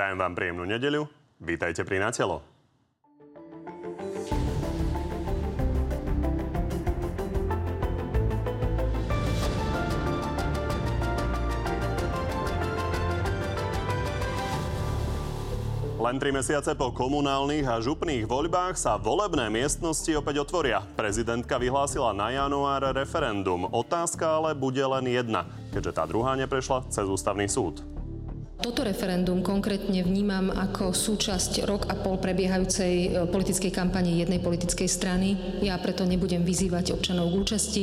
Prajem vám príjemnú nedeľu. Vítajte pri Natelo. Len tri mesiace po komunálnych a župných voľbách sa volebné miestnosti opäť otvoria. Prezidentka vyhlásila na január referendum. Otázka ale bude len jedna, keďže tá druhá neprešla cez ústavný súd. Toto referendum konkrétne vnímam ako súčasť rok a pol prebiehajúcej e, politickej kampane jednej politickej strany. Ja preto nebudem vyzývať občanov k účasti.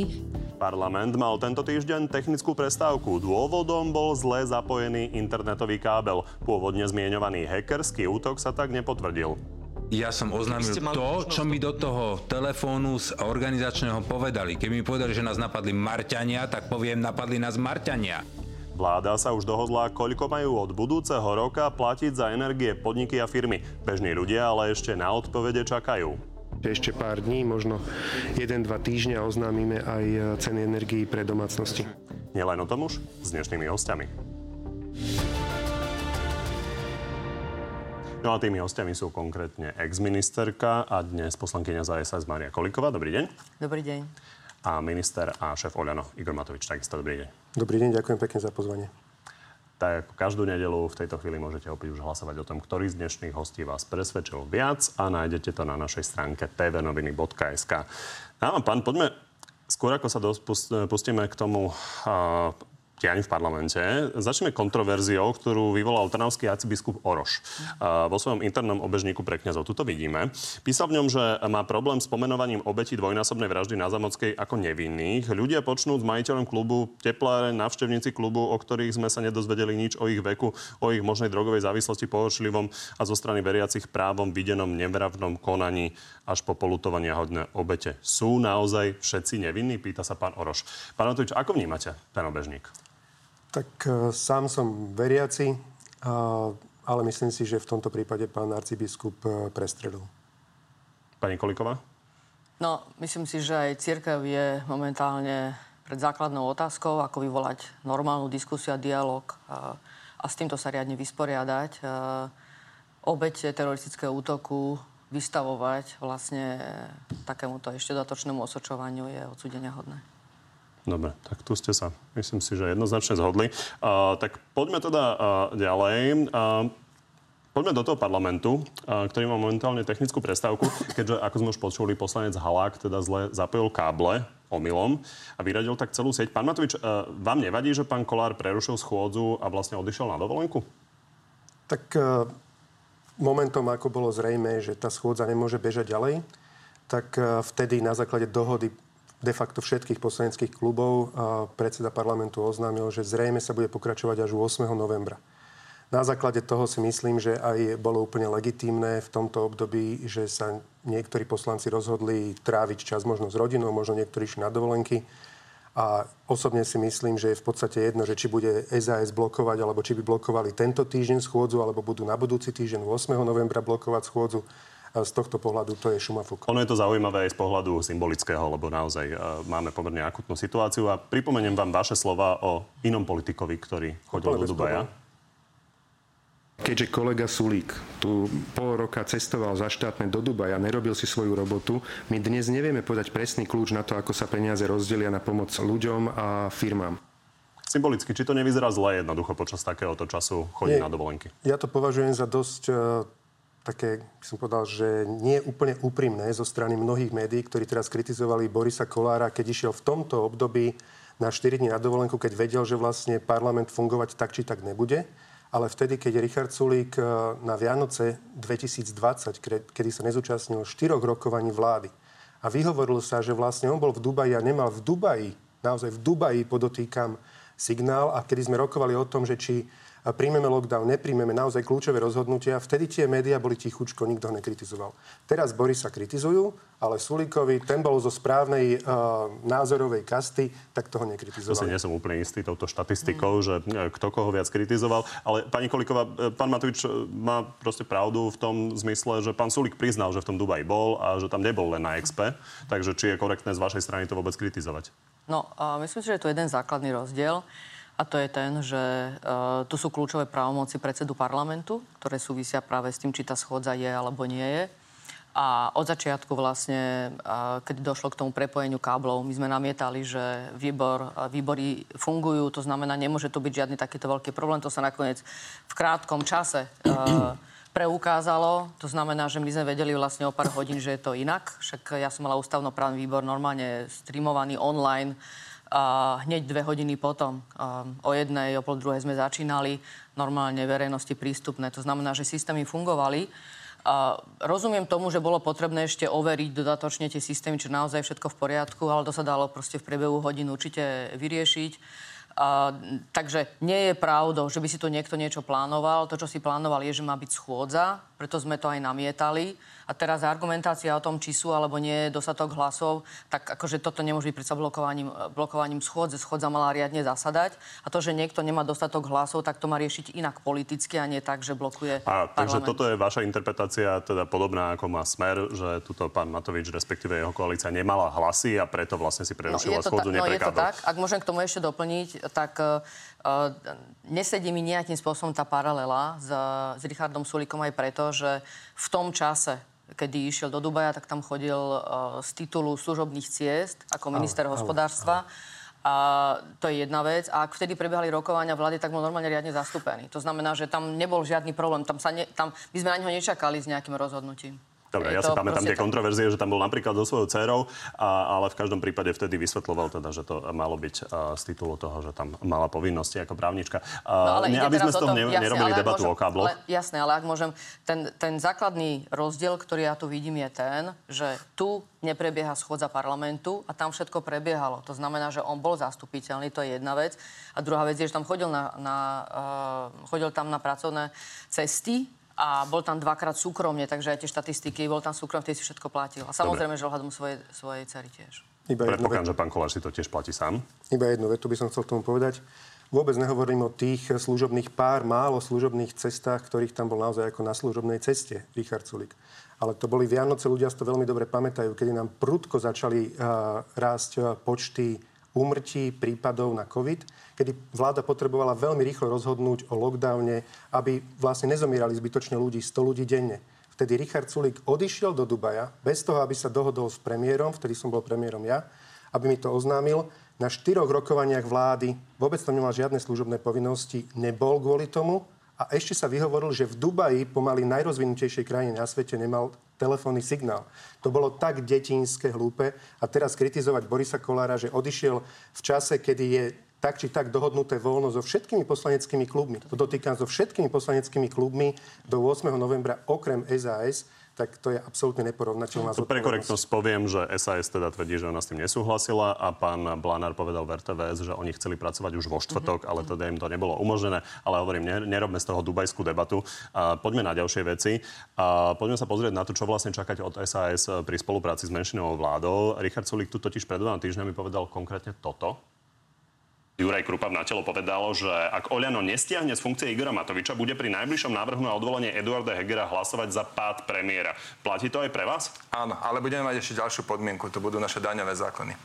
Parlament mal tento týždeň technickú prestávku. Dôvodom bol zle zapojený internetový kábel. Pôvodne zmienovaný hackerský útok sa tak nepotvrdil. Ja som oznámil to, čo mi do toho telefónu z organizačného povedali. Keby mi povedali, že nás napadli Marťania, tak poviem, napadli nás Marťania. Vláda sa už dohodla, koľko majú od budúceho roka platiť za energie podniky a firmy. Bežní ľudia ale ešte na odpovede čakajú ešte pár dní, možno 1-2 týždňa oznámime aj e, ceny energií pre domácnosti. Nielen o tom už s dnešnými hostiami. No a tými hostiami sú konkrétne ex-ministerka a dnes poslankyňa za SAS Maria Koliková. Dobrý deň. Dobrý deň. A minister a šéf Oľano Igor Matovič. Takisto dobrý deň. Dobrý deň, ďakujem pekne za pozvanie. Tak ako každú nedelu v tejto chvíli môžete opäť už hlasovať o tom, ktorý z dnešných hostí vás presvedčil viac a nájdete to na našej stránke tvnoviny.sk. No, pán, poďme skôr ako sa pustíme k tomu diaň v parlamente. Začneme kontroverziou, ktorú vyvolal trnavský arcibiskup Oroš vo svojom internom obežníku pre kniazov. Tuto vidíme. Písal v ňom, že má problém s pomenovaním obeti dvojnásobnej vraždy na Zamockej ako nevinných. Ľudia počnú s majiteľom klubu, tepláre, návštevníci klubu, o ktorých sme sa nedozvedeli nič o ich veku, o ich možnej drogovej závislosti, pohočlivom a zo strany veriacich právom videnom nevravnom konaní až po polutovania hodné obete. Sú naozaj všetci nevinní? Pýta sa pán Oroš. Pán Antovič, ako vnímate ten obežník? Tak e, sám som veriaci, ale myslím si, že v tomto prípade pán arcibiskup e, prestrelil. Pani Koliková? No, myslím si, že aj církev je momentálne pred základnou otázkou, ako vyvolať normálnu diskusiu a dialog a, a s týmto sa riadne vysporiadať. Obete teroristického útoku vystavovať vlastne takémuto ešte dodatočnému osočovaniu je odsudenia hodné. Dobre, tak tu ste sa, myslím si, že jednoznačne zhodli. Uh, tak poďme teda uh, ďalej. Uh, Poďme do toho parlamentu, ktorý má momentálne technickú prestávku, keďže, ako sme už počuli, poslanec Halák teda zle zapojil káble omylom a vyradil tak celú sieť. Pán Matovič, vám nevadí, že pán Kolár prerušil schôdzu a vlastne odišiel na dovolenku? Tak momentom, ako bolo zrejme, že tá schôdza nemôže bežať ďalej, tak vtedy na základe dohody de facto všetkých poslaneckých klubov predseda parlamentu oznámil, že zrejme sa bude pokračovať až 8. novembra. Na základe toho si myslím, že aj bolo úplne legitímne v tomto období, že sa niektorí poslanci rozhodli tráviť čas možno s rodinou, možno niektorí išli na dovolenky. A osobne si myslím, že je v podstate jedno, že či bude SAS blokovať, alebo či by blokovali tento týždeň schôdzu, alebo budú na budúci týždeň 8. novembra blokovať schôdzu z tohto pohľadu to je šumafuk. Ono je to zaujímavé aj z pohľadu symbolického, lebo naozaj uh, máme pomerne akutnú situáciu a pripomeniem vám vaše slova o inom politikovi, ktorý chodil do Dubaja. Keďže kolega Sulík tu pol roka cestoval za štátne do Dubaja, nerobil si svoju robotu, my dnes nevieme podať presný kľúč na to, ako sa peniaze rozdelia na pomoc ľuďom a firmám. Symbolicky, či to nevyzerá zle jednoducho počas takéhoto času chodiť na dovolenky? Ja to považujem za dosť e, také, som povedal, že nie úplne úprimné zo strany mnohých médií, ktorí teraz kritizovali Borisa Kolára, keď išiel v tomto období na 4 dní na dovolenku, keď vedel, že vlastne parlament fungovať tak či tak nebude. Ale vtedy, keď Richard Sulík eh, na Vianoce 2020, kedy sa nezúčastnil štyroch rokovaní vlády a vyhovoril sa, že vlastne on bol v Dubaji a nemal v Dubaji, naozaj v Dubaji podotýkam signál a kedy sme rokovali o tom, že či príjmeme lockdown, nepríjmeme naozaj kľúčové rozhodnutia, vtedy tie médiá boli tichučko, nikto ho nekritizoval. Teraz Borisa kritizujú, ale Sulíkovi, ten bol zo správnej uh, názorovej kasty, tak toho nekritizoval. To si nie som úplne istý touto štatistikou, mm. že e, kto koho viac kritizoval. Ale pani Koliková, e, pán Matovič má proste pravdu v tom zmysle, že pán Sulík priznal, že v tom Dubaji bol a že tam nebol len na expe. Takže či je korektné z vašej strany to vôbec kritizovať? No, uh, myslím si, že je to jeden základný rozdiel. A to je ten, že uh, tu sú kľúčové právomoci predsedu parlamentu, ktoré súvisia práve s tým, či tá schôdza je alebo nie je. A od začiatku vlastne, keď došlo k tomu prepojeniu káblov, my sme namietali, že výbor, výbory fungujú, to znamená, nemôže to byť žiadny takýto veľký problém. To sa nakoniec v krátkom čase preukázalo. To znamená, že my sme vedeli vlastne o pár hodín, že je to inak. Však ja som mala ústavnoprávny výbor normálne streamovaný online. Hneď dve hodiny potom, o jednej, o pol druhej sme začínali normálne verejnosti prístupné. To znamená, že systémy fungovali. A rozumiem tomu, že bolo potrebné ešte overiť dodatočne tie systémy, či naozaj všetko v poriadku, ale to sa dalo proste v priebehu hodín určite vyriešiť. A, takže nie je pravdou, že by si to niekto niečo plánoval. To, čo si plánoval, je, že má byť schôdza, preto sme to aj namietali. A teraz argumentácia o tom, či sú alebo nie je dostatok hlasov, tak akože toto nemôže byť predsa blokovaním, blokovaním schôdze. Schôdza mala riadne zasadať. A to, že niekto nemá dostatok hlasov, tak to má riešiť inak politicky a nie tak, že blokuje a, parlament. Takže toto je vaša interpretácia, teda podobná ako má smer, že tuto pán Matovič, respektíve jeho koalícia nemala hlasy a preto vlastne si prerušila no, schôdzu, ta- no, je to tak. Ak môžem k tomu ešte doplniť, tak uh, nesedí mi nejakým spôsobom tá paralela s, s Richardom Sulikom aj preto, že v tom čase kedy išiel do Dubaja, tak tam chodil z titulu služobných ciest ako minister ale, hospodárstva. Ale, a to je jedna vec. A ak vtedy prebiehali rokovania vlády, tak bol normálne riadne zastúpený. To znamená, že tam nebol žiadny problém. Tam sa ne, tam, my sme na neho nečakali s nejakým rozhodnutím. Dobre, ja si pamätám tie tak... kontroverzie, že tam bol napríklad so svojou dcerou, a, ale v každom prípade vtedy vysvetloval teda, že to malo byť a, z titulu toho, že tam mala povinnosti ako právnička. A, no, ale ne, aby sme s tom ne, jasne, nerobili debatu môžem, o kábloch. Ale, jasné, ale ak môžem, ten, ten základný rozdiel, ktorý ja tu vidím, je ten, že tu neprebieha schôdza parlamentu a tam všetko prebiehalo. To znamená, že on bol zastupiteľný, to je jedna vec. A druhá vec je, že tam chodil, na, na, uh, chodil tam na pracovné cesty, a bol tam dvakrát súkromne, takže aj tie štatistiky, bol tam súkromne, vtedy si všetko platil. A samozrejme, Dobre. že ohľadom svojej, svojej cery tiež. Iba Predpokladám, že pán Koláš si to tiež platí sám. Iba jednu vetu by som chcel k tomu povedať. Vôbec nehovorím o tých služobných pár, málo služobných cestách, ktorých tam bol naozaj ako na služobnej ceste Richard Sulik. Ale to boli Vianoce, ľudia si to veľmi dobre pamätajú, kedy nám prudko začali uh, rásť uh, počty úmrtí prípadov na COVID, kedy vláda potrebovala veľmi rýchlo rozhodnúť o lockdowne, aby vlastne nezomierali zbytočne ľudí, 100 ľudí denne. Vtedy Richard Sulik odišiel do Dubaja bez toho, aby sa dohodol s premiérom, vtedy som bol premiérom ja, aby mi to oznámil. Na štyroch rokovaniach vlády vôbec tam nemal žiadne služobné povinnosti, nebol kvôli tomu a ešte sa vyhovoril, že v Dubaji, pomaly najrozvinutejšej krajine na svete, nemal telefónny signál. To bolo tak detinské, hlúpe. A teraz kritizovať Borisa Kolára, že odišiel v čase, kedy je tak či tak dohodnuté voľno so všetkými poslaneckými klubmi. To dotýkam so všetkými poslaneckými klubmi do 8. novembra okrem SAS tak to je absolútne neporovnateľná Tu pre korektnosť poviem, že SAS teda tvrdí, že ona s tým nesúhlasila a pán Blanár povedal v RTVS, že oni chceli pracovať už vo štvrtok, mm-hmm. ale teda im to nebolo umožnené. Ale hovorím, nerobme z toho dubajskú debatu. A poďme na ďalšie veci. A poďme sa pozrieť na to, čo vlastne čakať od SAS pri spolupráci s menšinovou vládou. Richard Sulik tu totiž pred dvoma týždňami povedal konkrétne toto. Juraj Krupa na telo povedal, že ak Oľano nestiahne z funkcie Igora Matoviča, bude pri najbližšom návrhu na odvolanie Eduarda Hegera hlasovať za pád premiéra. Platí to aj pre vás? Áno, ale budeme mať ešte ďalšiu podmienku, to budú naše daňové zákony.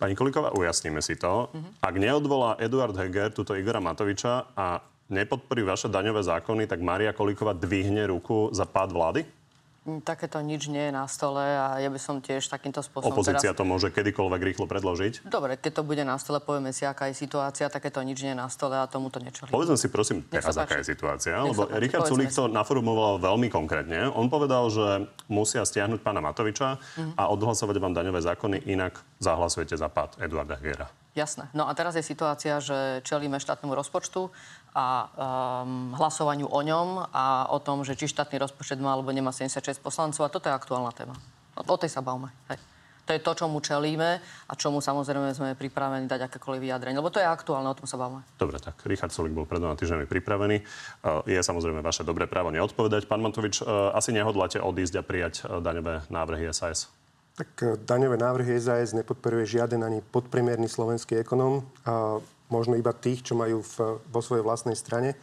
Pani Kolíková, ujasníme si to. Mm-hmm. Ak neodvolá Eduard Heger túto Igora Matoviča a nepodporí vaše daňové zákony, tak Maria Kolíková dvihne ruku za pád vlády? Takéto nič nie je na stole a ja by som tiež takýmto spôsobom... Opozícia teraz... to môže kedykoľvek rýchlo predložiť? Dobre, keď to bude na stole, povieme si, aká je situácia, takéto nič nie je na stole a tomu to niečo. Povedzme si prosím teraz, aká je situácia, lebo Richard Sulik to naformuloval veľmi konkrétne. On povedal, že musia stiahnuť pána Matoviča mm-hmm. a odhlasovať vám daňové zákony, inak zahlasujete za pád Eduarda Hiera. Jasné. No a teraz je situácia, že čelíme štátnemu rozpočtu a um, hlasovaniu o ňom a o tom, že či štátny rozpočet má alebo nemá 76 poslancov. A toto je aktuálna téma. O tej sa bavme. Hej. To je to, čomu čelíme a čomu samozrejme sme pripravení dať akékoľvek vyjadrenie. Lebo to je aktuálne, o tom sa bavme. Dobre, tak Richard Solik bol pred dvoma týždňami pripravený. Je samozrejme vaše dobré právo neodpovedať. Pán Mantovič, asi nehodláte odísť a prijať daňové návrhy SAS? Tak e, daňové návrhy SAS nepodporuje žiaden ani podpremierny slovenský ekonom. Možno iba tých, čo majú v, vo svojej vlastnej strane.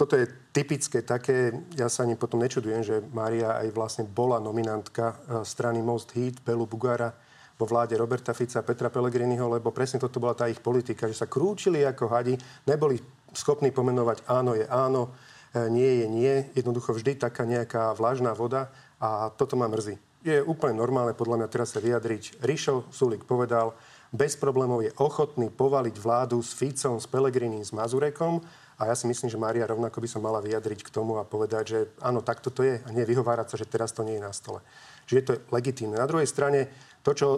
Toto je typické také, ja sa ani potom nečudujem, že Mária aj vlastne bola nominantka e, strany Most Hit, Belu Bugara vo vláde Roberta Fica a Petra Pellegriniho, lebo presne toto bola tá ich politika, že sa krúčili ako hadi, neboli schopní pomenovať áno je áno, e, nie je nie, jednoducho vždy taká nejaká vlažná voda a toto ma mrzí. Je úplne normálne podľa mňa teraz sa vyjadriť. Rišo Sulik povedal, bez problémov je ochotný povaliť vládu s Ficom, s Pelegrinim, s Mazurekom a ja si myslím, že Mária rovnako by som mala vyjadriť k tomu a povedať, že áno, takto to je a nie vyhovárať sa, že teraz to nie je na stole. Čiže je to legitímne. Na druhej strane, to, čo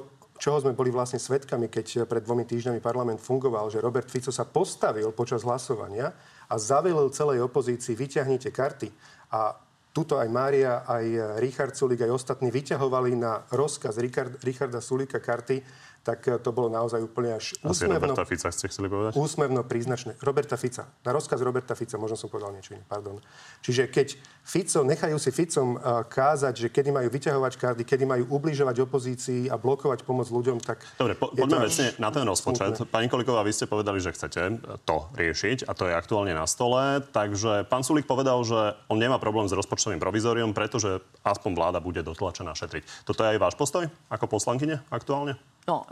čoho sme boli vlastne svetkami, keď pred dvomi týždňami parlament fungoval, že Robert Fico sa postavil počas hlasovania a zavelil celej opozícii, vyťahnite karty. A tuto aj Mária, aj Richard Sulik, aj ostatní vyťahovali na rozkaz Richard, Richarda Sulika karty tak eh, to bolo naozaj úplne až Asi úsmevno... Roberta Fica ste chceli povedať? Úsmevno príznačné. Roberta Fica. Na rozkaz Roberta Fica, možno som povedal niečo iné, pardon. Čiže keď Fico, nechajú si Ficom uh, kázať, že kedy majú vyťahovať kardy, kedy majú ubližovať opozícii a blokovať pomoc ľuďom, tak... Dobre, po, poďme vecne na ten rozpočet. Smutné. Pani Koliková, vy ste povedali, že chcete to riešiť a to je aktuálne na stole. Takže pán Sulik povedal, že on nemá problém s rozpočtovým provizoriom, pretože aspoň vláda bude dotlačená šetriť. Toto je aj váš postoj ako poslankyne aktuálne? No,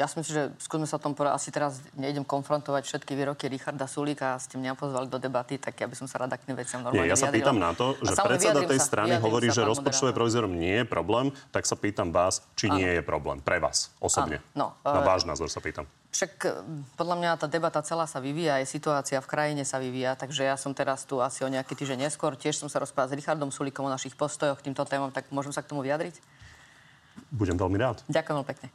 ja si myslím, že skúsme sa o tom povedať. Asi teraz nejdem konfrontovať všetky výroky Richarda Sulíka a ste mňa pozvali do debaty, tak ja by som sa rada k tým veciam normálne Nie, ja sa vyjadrila. pýtam na to, že predseda tej strany hovorí, že rozpočtové provizorium nie je problém, tak sa pýtam vás, či nie je problém pre vás osobne. No, na váš názor sa pýtam. Však podľa mňa tá debata celá sa vyvíja, aj situácia v krajine sa vyvíja, takže ja som teraz tu asi o nejaký týždeň neskôr. Tiež som sa rozprával s Richardom Sulíkom o našich postojoch k týmto témam, tak môžem sa k tomu vyjadriť? Budem veľmi rád. Ďakujem veľmi pekne.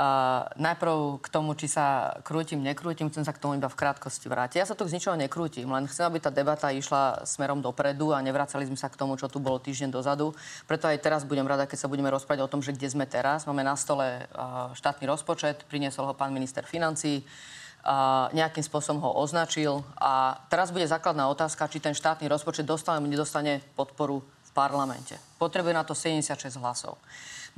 Uh, najprv k tomu, či sa krútim, nekrútim, chcem sa k tomu iba v krátkosti vrátiť. Ja sa tu z ničoho nekrútim, len chcem, aby tá debata išla smerom dopredu a nevracali sme sa k tomu, čo tu bolo týždeň dozadu. Preto aj teraz budem rada, keď sa budeme rozprávať o tom, že kde sme teraz. Máme na stole uh, štátny rozpočet, priniesol ho pán minister financí a nejakým spôsobom ho označil. A teraz bude základná otázka, či ten štátny rozpočet dostane alebo nedostane podporu v parlamente. Potrebuje na to 76 hlasov.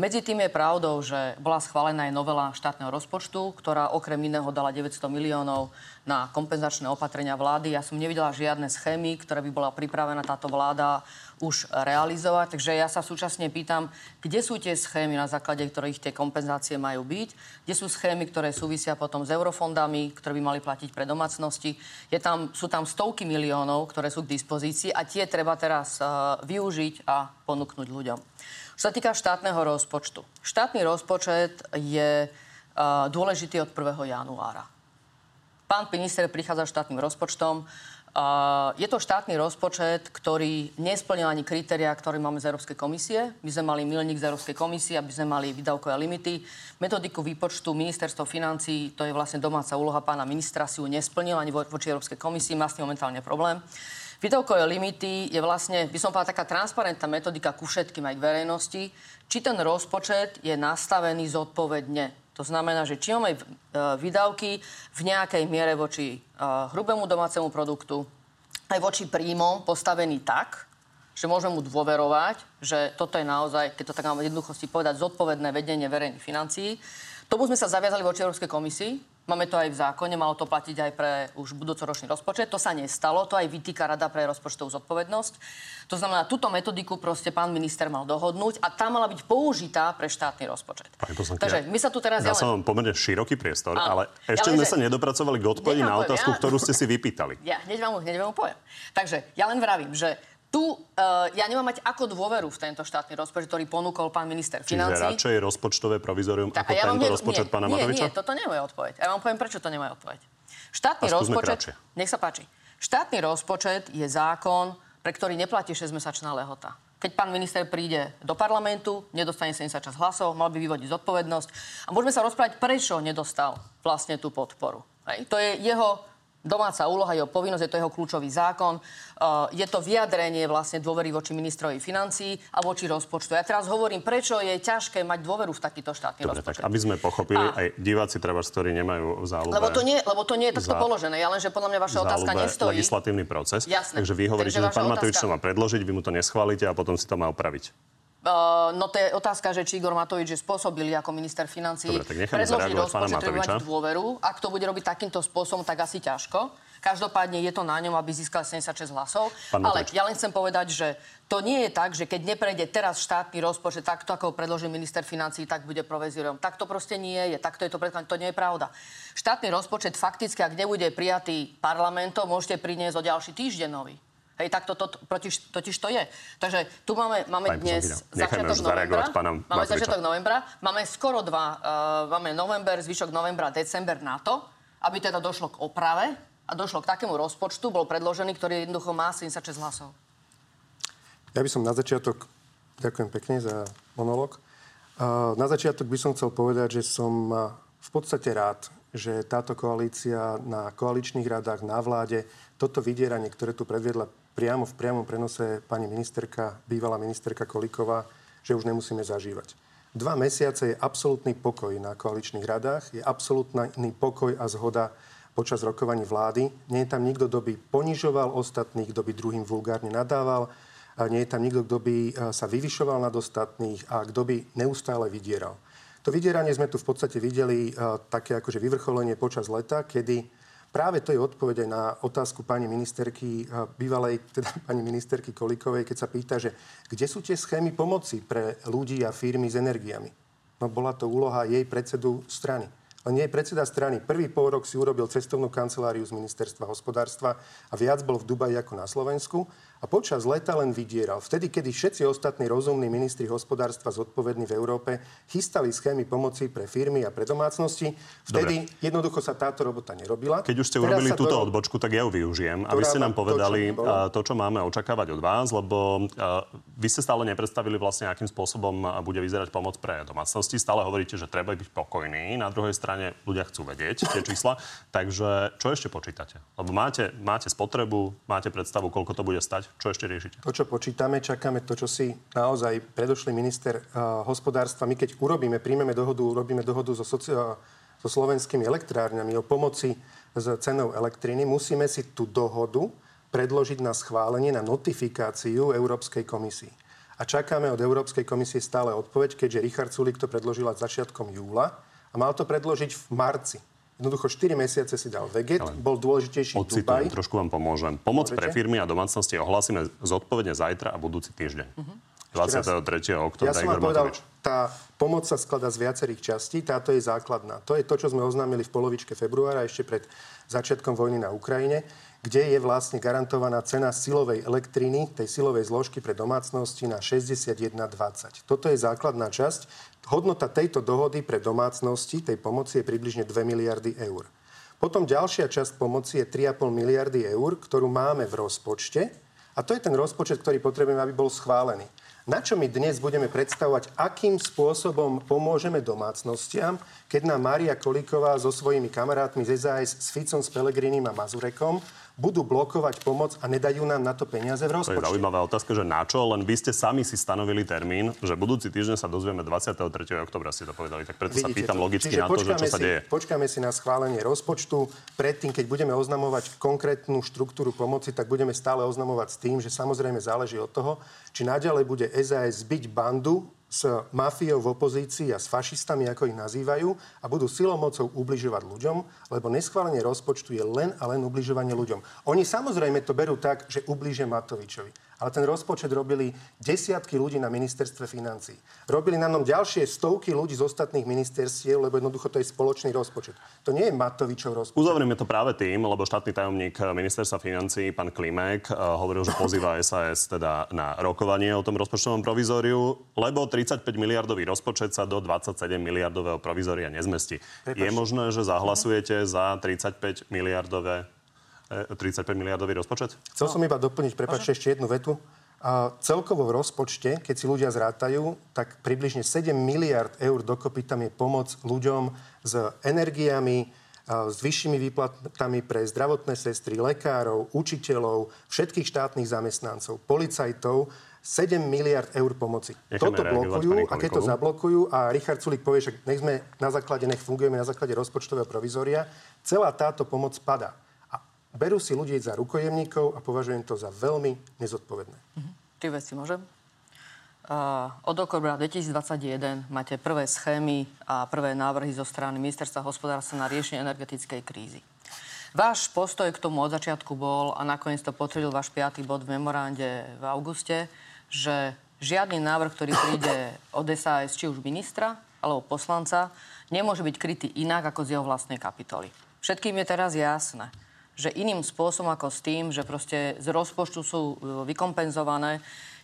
Medzi tým je pravdou, že bola schválená aj novela štátneho rozpočtu, ktorá okrem iného dala 900 miliónov na kompenzačné opatrenia vlády. Ja som nevidela žiadne schémy, ktoré by bola pripravená táto vláda už realizovať. Takže ja sa súčasne pýtam, kde sú tie schémy, na základe ktorých tie kompenzácie majú byť, kde sú schémy, ktoré súvisia potom s eurofondami, ktoré by mali platiť pre domácnosti. Je tam, sú tam stovky miliónov, ktoré sú k dispozícii a tie treba teraz uh, využiť a ponúknuť ľuďom. Čo sa týka štátneho rozpočtu. Štátny rozpočet je uh, dôležitý od 1. januára. Pán minister prichádza štátnym rozpočtom. Uh, je to štátny rozpočet, ktorý nesplnil ani kritéria, ktoré máme z Európskej komisie. My sme mali milník z Európskej komisie, aby sme mali výdavkové limity. Metodiku výpočtu ministerstvo financí, to je vlastne domáca úloha pána ministra, si ju nesplnil ani voči Európskej komisii. Má s tým momentálne problém. Výdavkové limity je vlastne, by som povedala, taká transparentná metodika ku všetkým aj k verejnosti, či ten rozpočet je nastavený zodpovedne. To znamená, že či máme e, výdavky v nejakej miere voči e, hrubému domácemu produktu, aj voči príjmom postavený tak, že môžeme mu dôverovať, že toto je naozaj, keď to tak mám jednoduchosti povedať, zodpovedné vedenie verejných financií. Tomu sme sa zaviazali voči Európskej komisii. Máme to aj v zákone, malo to platiť aj pre už budúcoročný rozpočet. To sa nestalo, to aj vytýka Rada pre rozpočtovú zodpovednosť. To znamená, túto metodiku proste pán minister mal dohodnúť a tá mala byť použitá pre štátny rozpočet. Takže my sa tu teraz... Ja som vám pomerne široký priestor, ale ešte ja sme sa nedopracovali k odpovedi na otázku, ja... ktorú ste si vypýtali. Ja hneď vám, hneď vám poviem. Takže ja len vravím, že tu uh, ja nemám mať ako dôveru v tento štátny rozpočet, ktorý ponúkol pán minister financí. Čiže radšej rozpočtové provizorium ako ja tento rozpočet nie, pána nie, Matoviča? Nie, toto nie je moja odpoveď. Ja vám poviem, prečo to nie je moja odpoveď. Štátny rozpočet... Kratšie. Nech sa páči. Štátny rozpočet je zákon, pre ktorý neplatí 6-mesačná lehota. Keď pán minister príde do parlamentu, nedostane 76 hlasov, mal by vyvodiť zodpovednosť. A môžeme sa rozprávať, prečo nedostal vlastne tú podporu. Hej. To je jeho domáca úloha, jeho povinnosť, je to jeho kľúčový zákon. Uh, je to vyjadrenie vlastne dôvery voči ministrovi financií a voči rozpočtu. Ja teraz hovorím, prečo je ťažké mať dôveru v takýto štátny Dobre, rozpočet. Tak, aby sme pochopili, a... aj diváci treba, ktorí nemajú záľube. Lebo to nie, lebo to nie je takto za... položené. Ja len, že podľa mňa vaša otázka nestojí. legislatívny proces. Jasné. Takže vy hovoríte, že pán Matovič to má predložiť, vy mu to neschválite a potom si to má opraviť. Uh, no to je otázka, že či Igor Matovič je spôsobili ako minister financí predložiť rozpočet, mať dôveru. Ak to bude robiť takýmto spôsobom, tak asi ťažko. Každopádne je to na ňom, aby získal 76 hlasov. Pán Ale ja len chcem povedať, že to nie je tak, že keď neprejde teraz štátny rozpočet takto, ako predložil minister financí, tak bude provizoriom. Tak to proste nie je. Takto je to predkladané. To nie je pravda. Štátny rozpočet fakticky, ak nebude prijatý parlamentom, môžete priniesť o ďalší týždeň nový. Hej, tak to, to, totiž, totiž to je. Takže tu máme, máme dnes začiatok novembra. Máme začiatok novembra. Máme skoro dva, uh, máme november, zvyšok novembra, december na to, aby teda došlo k oprave a došlo k takému rozpočtu, bol predložený, ktorý jednoducho má 76 hlasov. Ja by som na začiatok, ďakujem pekne za monolog. Uh, na začiatok by som chcel povedať, že som uh, v podstate rád, že táto koalícia na koaličných radách, na vláde, toto vydieranie, ktoré tu predviedla priamo v priamom prenose pani ministerka, bývalá ministerka Koliková, že už nemusíme zažívať. Dva mesiace je absolútny pokoj na koaličných radách, je absolútny pokoj a zhoda počas rokovaní vlády. Nie je tam nikto, kto by ponižoval ostatných, kto by druhým vulgárne nadával, a nie je tam nikto, kto by e, sa vyvyšoval nad ostatných a kto by neustále vydieral. To vydieranie sme tu v podstate videli uh, také akože vyvrcholenie počas leta, kedy Práve to je odpoveď aj na otázku pani ministerky, bývalej teda pani ministerky Kolikovej, keď sa pýta, že kde sú tie schémy pomoci pre ľudí a firmy s energiami? No bola to úloha jej predsedu strany. Len nie predseda strany. Prvý pol rok si urobil cestovnú kanceláriu z ministerstva hospodárstva a viac bol v Dubaji ako na Slovensku a počas leta len vydieral. Vtedy, kedy všetci ostatní rozumní ministri hospodárstva zodpovední v Európe chystali schémy pomoci pre firmy a pre domácnosti, vtedy Dobre. jednoducho sa táto robota nerobila. Keď už ste urobili túto to... odbočku, tak ja ju využijem. A vy ste nám povedali to čo, to, čo máme očakávať od vás, lebo vy ste stále nepredstavili vlastne, akým spôsobom bude vyzerať pomoc pre domácnosti. Stále hovoríte, že treba byť pokojný. Na druhej strane ľudia chcú vedieť tie čísla. Takže čo ešte počítate? Lebo máte, máte spotrebu, máte predstavu, koľko to bude stať. Čo ešte riešite? To, čo počítame, čakáme to, čo si naozaj predošlý minister uh, hospodárstva. My keď urobíme, príjmeme dohodu, urobíme dohodu so, soci- so slovenskými elektrárňami o pomoci s cenou elektriny, musíme si tú dohodu predložiť na schválenie, na notifikáciu Európskej komisii. A čakáme od Európskej komisie stále odpoveď, keďže Richard Sulik to predložila začiatkom júla a mal to predložiť v marci. Jednoducho 4 mesiace si dal veget, Ale bol dôležitejší Dubaj. trošku vám pomôžem. Pomoc Môžete? pre firmy a domácnosti ohlásime zodpovedne zajtra a budúci týždeň. Uh-huh. 23. oktobra. Ja som vám povedal, tá pomoc sa skladá z viacerých častí, táto je základná. To je to, čo sme oznámili v polovičke februára, ešte pred začiatkom vojny na Ukrajine, kde je vlastne garantovaná cena silovej elektriny, tej silovej zložky pre domácnosti na 61,20. Toto je základná časť. Hodnota tejto dohody pre domácnosti, tej pomoci, je približne 2 miliardy eur. Potom ďalšia časť pomoci je 3,5 miliardy eur, ktorú máme v rozpočte. A to je ten rozpočet, ktorý potrebujeme, aby bol schválený. Na čo my dnes budeme predstavovať, akým spôsobom pomôžeme domácnostiam, keď nám Mária Kolíková so svojimi kamarátmi z SAS, s Ficom, s Pelegrinim a Mazurekom budú blokovať pomoc a nedajú nám na to peniaze v rozpočte. To je zaujímavá otázka, že na čo, len vy ste sami si stanovili termín, že budúci týždeň sa dozvieme 23. oktobra, si to povedali. Tak preto Vidíte sa pýtam to. logicky Čiže na to, že čo sa deje. Počkáme si na schválenie rozpočtu. Predtým, keď budeme oznamovať konkrétnu štruktúru pomoci, tak budeme stále oznamovať s tým, že samozrejme záleží od toho, či naďalej bude SAS byť bandu s mafiou v opozícii a s fašistami, ako ich nazývajú, a budú silou mocou ubližovať ľuďom, lebo neschválenie rozpočtu je len a len ubližovanie ľuďom. Oni samozrejme to berú tak, že ubliže Matovičovi ale ten rozpočet robili desiatky ľudí na ministerstve financí. Robili na ňom ďalšie stovky ľudí z ostatných ministerstiev, lebo jednoducho to je spoločný rozpočet. To nie je Matovičov rozpočet. Uzavrieme to práve tým, lebo štátny tajomník ministerstva financí, pán Klimek, eh, hovoril, že pozýva SAS teda na rokovanie o tom rozpočtovom provizóriu, lebo 35 miliardový rozpočet sa do 27 miliardového provizória nezmestí. Prepač. Je možné, že zahlasujete za 35 miliardové 35 miliardový rozpočet? Chcel som iba doplniť, prepáčte, ešte jednu vetu. A celkovo v rozpočte, keď si ľudia zrátajú, tak približne 7 miliard eur dokopy tam je pomoc ľuďom s energiami, s vyššími výplatami pre zdravotné sestry, lekárov, učiteľov, všetkých štátnych zamestnancov, policajtov. 7 miliard eur pomoci. Necháme Toto blokujú a keď to zablokujú a Richard Sulik povie, že nech sme na základe, nech fungujeme na základe rozpočtového provizória, celá táto pomoc padá berú si ľudí za rukojemníkov a považujem to za veľmi nezodpovedné. Uh-huh. Tri veci môžem? Uh, od oktobra 2021 máte prvé schémy a prvé návrhy zo strany Ministerstva hospodárstva na riešenie energetickej krízy. Váš postoj k tomu od začiatku bol, a nakoniec to potvrdil váš piatý bod v memorande v auguste, že žiadny návrh, ktorý príde od SAS, či už ministra alebo poslanca, nemôže byť krytý inak ako z jeho vlastnej kapitoly. Všetkým je teraz jasné, že iným spôsobom ako s tým, že proste z rozpočtu sú e, vykompenzované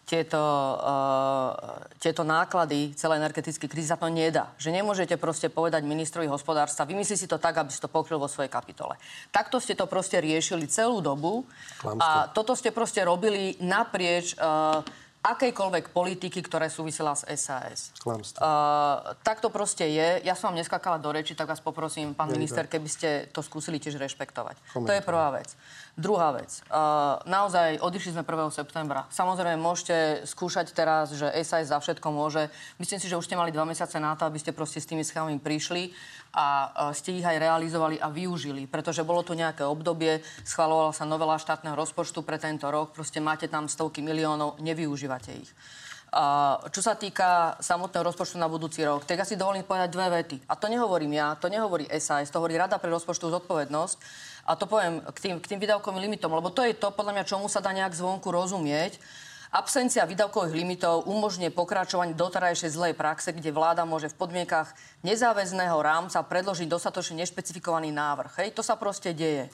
tieto, uh, tieto náklady celé energetické krízy sa to nedá. Že nemôžete proste povedať ministrovi hospodárstva, vymyslí si to tak, aby si to pokryl vo svojej kapitole. Takto ste to proste riešili celú dobu Klamstvo. a toto ste proste robili naprieč uh, akejkoľvek politiky, ktoré súvisela s SAS. Klamstvo. Uh, tak to proste je. Ja som vám neskakala do reči, tak vás poprosím, pán minister, keby ste to skúsili tiež rešpektovať. Komentujem. To je prvá vec. Druhá vec. Uh, naozaj odišli sme 1. septembra. Samozrejme, môžete skúšať teraz, že SAS za všetko môže. Myslím si, že už ste mali dva mesiace na to, aby ste proste s tými schémami prišli a uh, ste ich aj realizovali a využili. Pretože bolo tu nejaké obdobie, schvalovala sa novela štátneho rozpočtu pre tento rok, proste máte tam stovky miliónov, nevyužívate ich. Čo sa týka samotného rozpočtu na budúci rok, tak ja si dovolím povedať dve vety. A to nehovorím ja, to nehovorí SAS, to hovorí Rada pre rozpočtu zodpovednosť a to poviem k tým, k tým výdavkovým limitom, lebo to je to, podľa mňa, čomu sa dá nejak zvonku rozumieť. Absencia výdavkových limitov umožňuje pokračovanie doterajšej zlej praxe, kde vláda môže v podmienkach nezáväzného rámca predložiť dostatočne nešpecifikovaný návrh. Hej, to sa proste deje.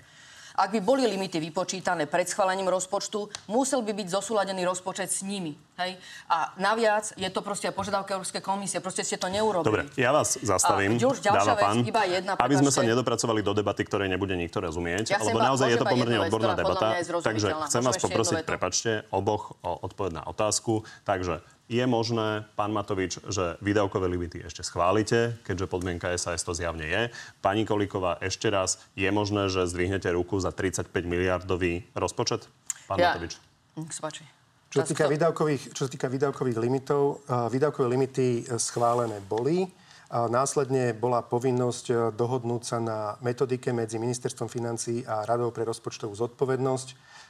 Ak by boli limity vypočítané pred schválením rozpočtu, musel by byť zosúladený rozpočet s nimi. Hej? A naviac je to proste požiadavka Európskej komisie. Proste ste to neurobili. Dobre, ja vás zastavím. A už ďalšia vec, pán, iba jedna. Aby sme sa nedopracovali do debaty, ktoré nebude nikto rozumieť. Ja lebo naozaj je to pomerne odborná debata. Takže chcem vás poprosiť, prepačte, oboch o odpoveď na otázku. Takže je možné, pán Matovič, že výdavkové limity ešte schválite, keďže podmienka SAS to zjavne je. Pani Kolíková, ešte raz, je možné, že zdvihnete ruku za 35 miliardový rozpočet? Pán ja. Matovič. Nech sa páči. Čo sa týka výdavkových, čo sa týka výdavkových limitov, výdavkové limity e, schválené boli. A následne bola povinnosť e, dohodnúť sa na metodike medzi Ministerstvom financí a Radou pre rozpočtovú zodpovednosť.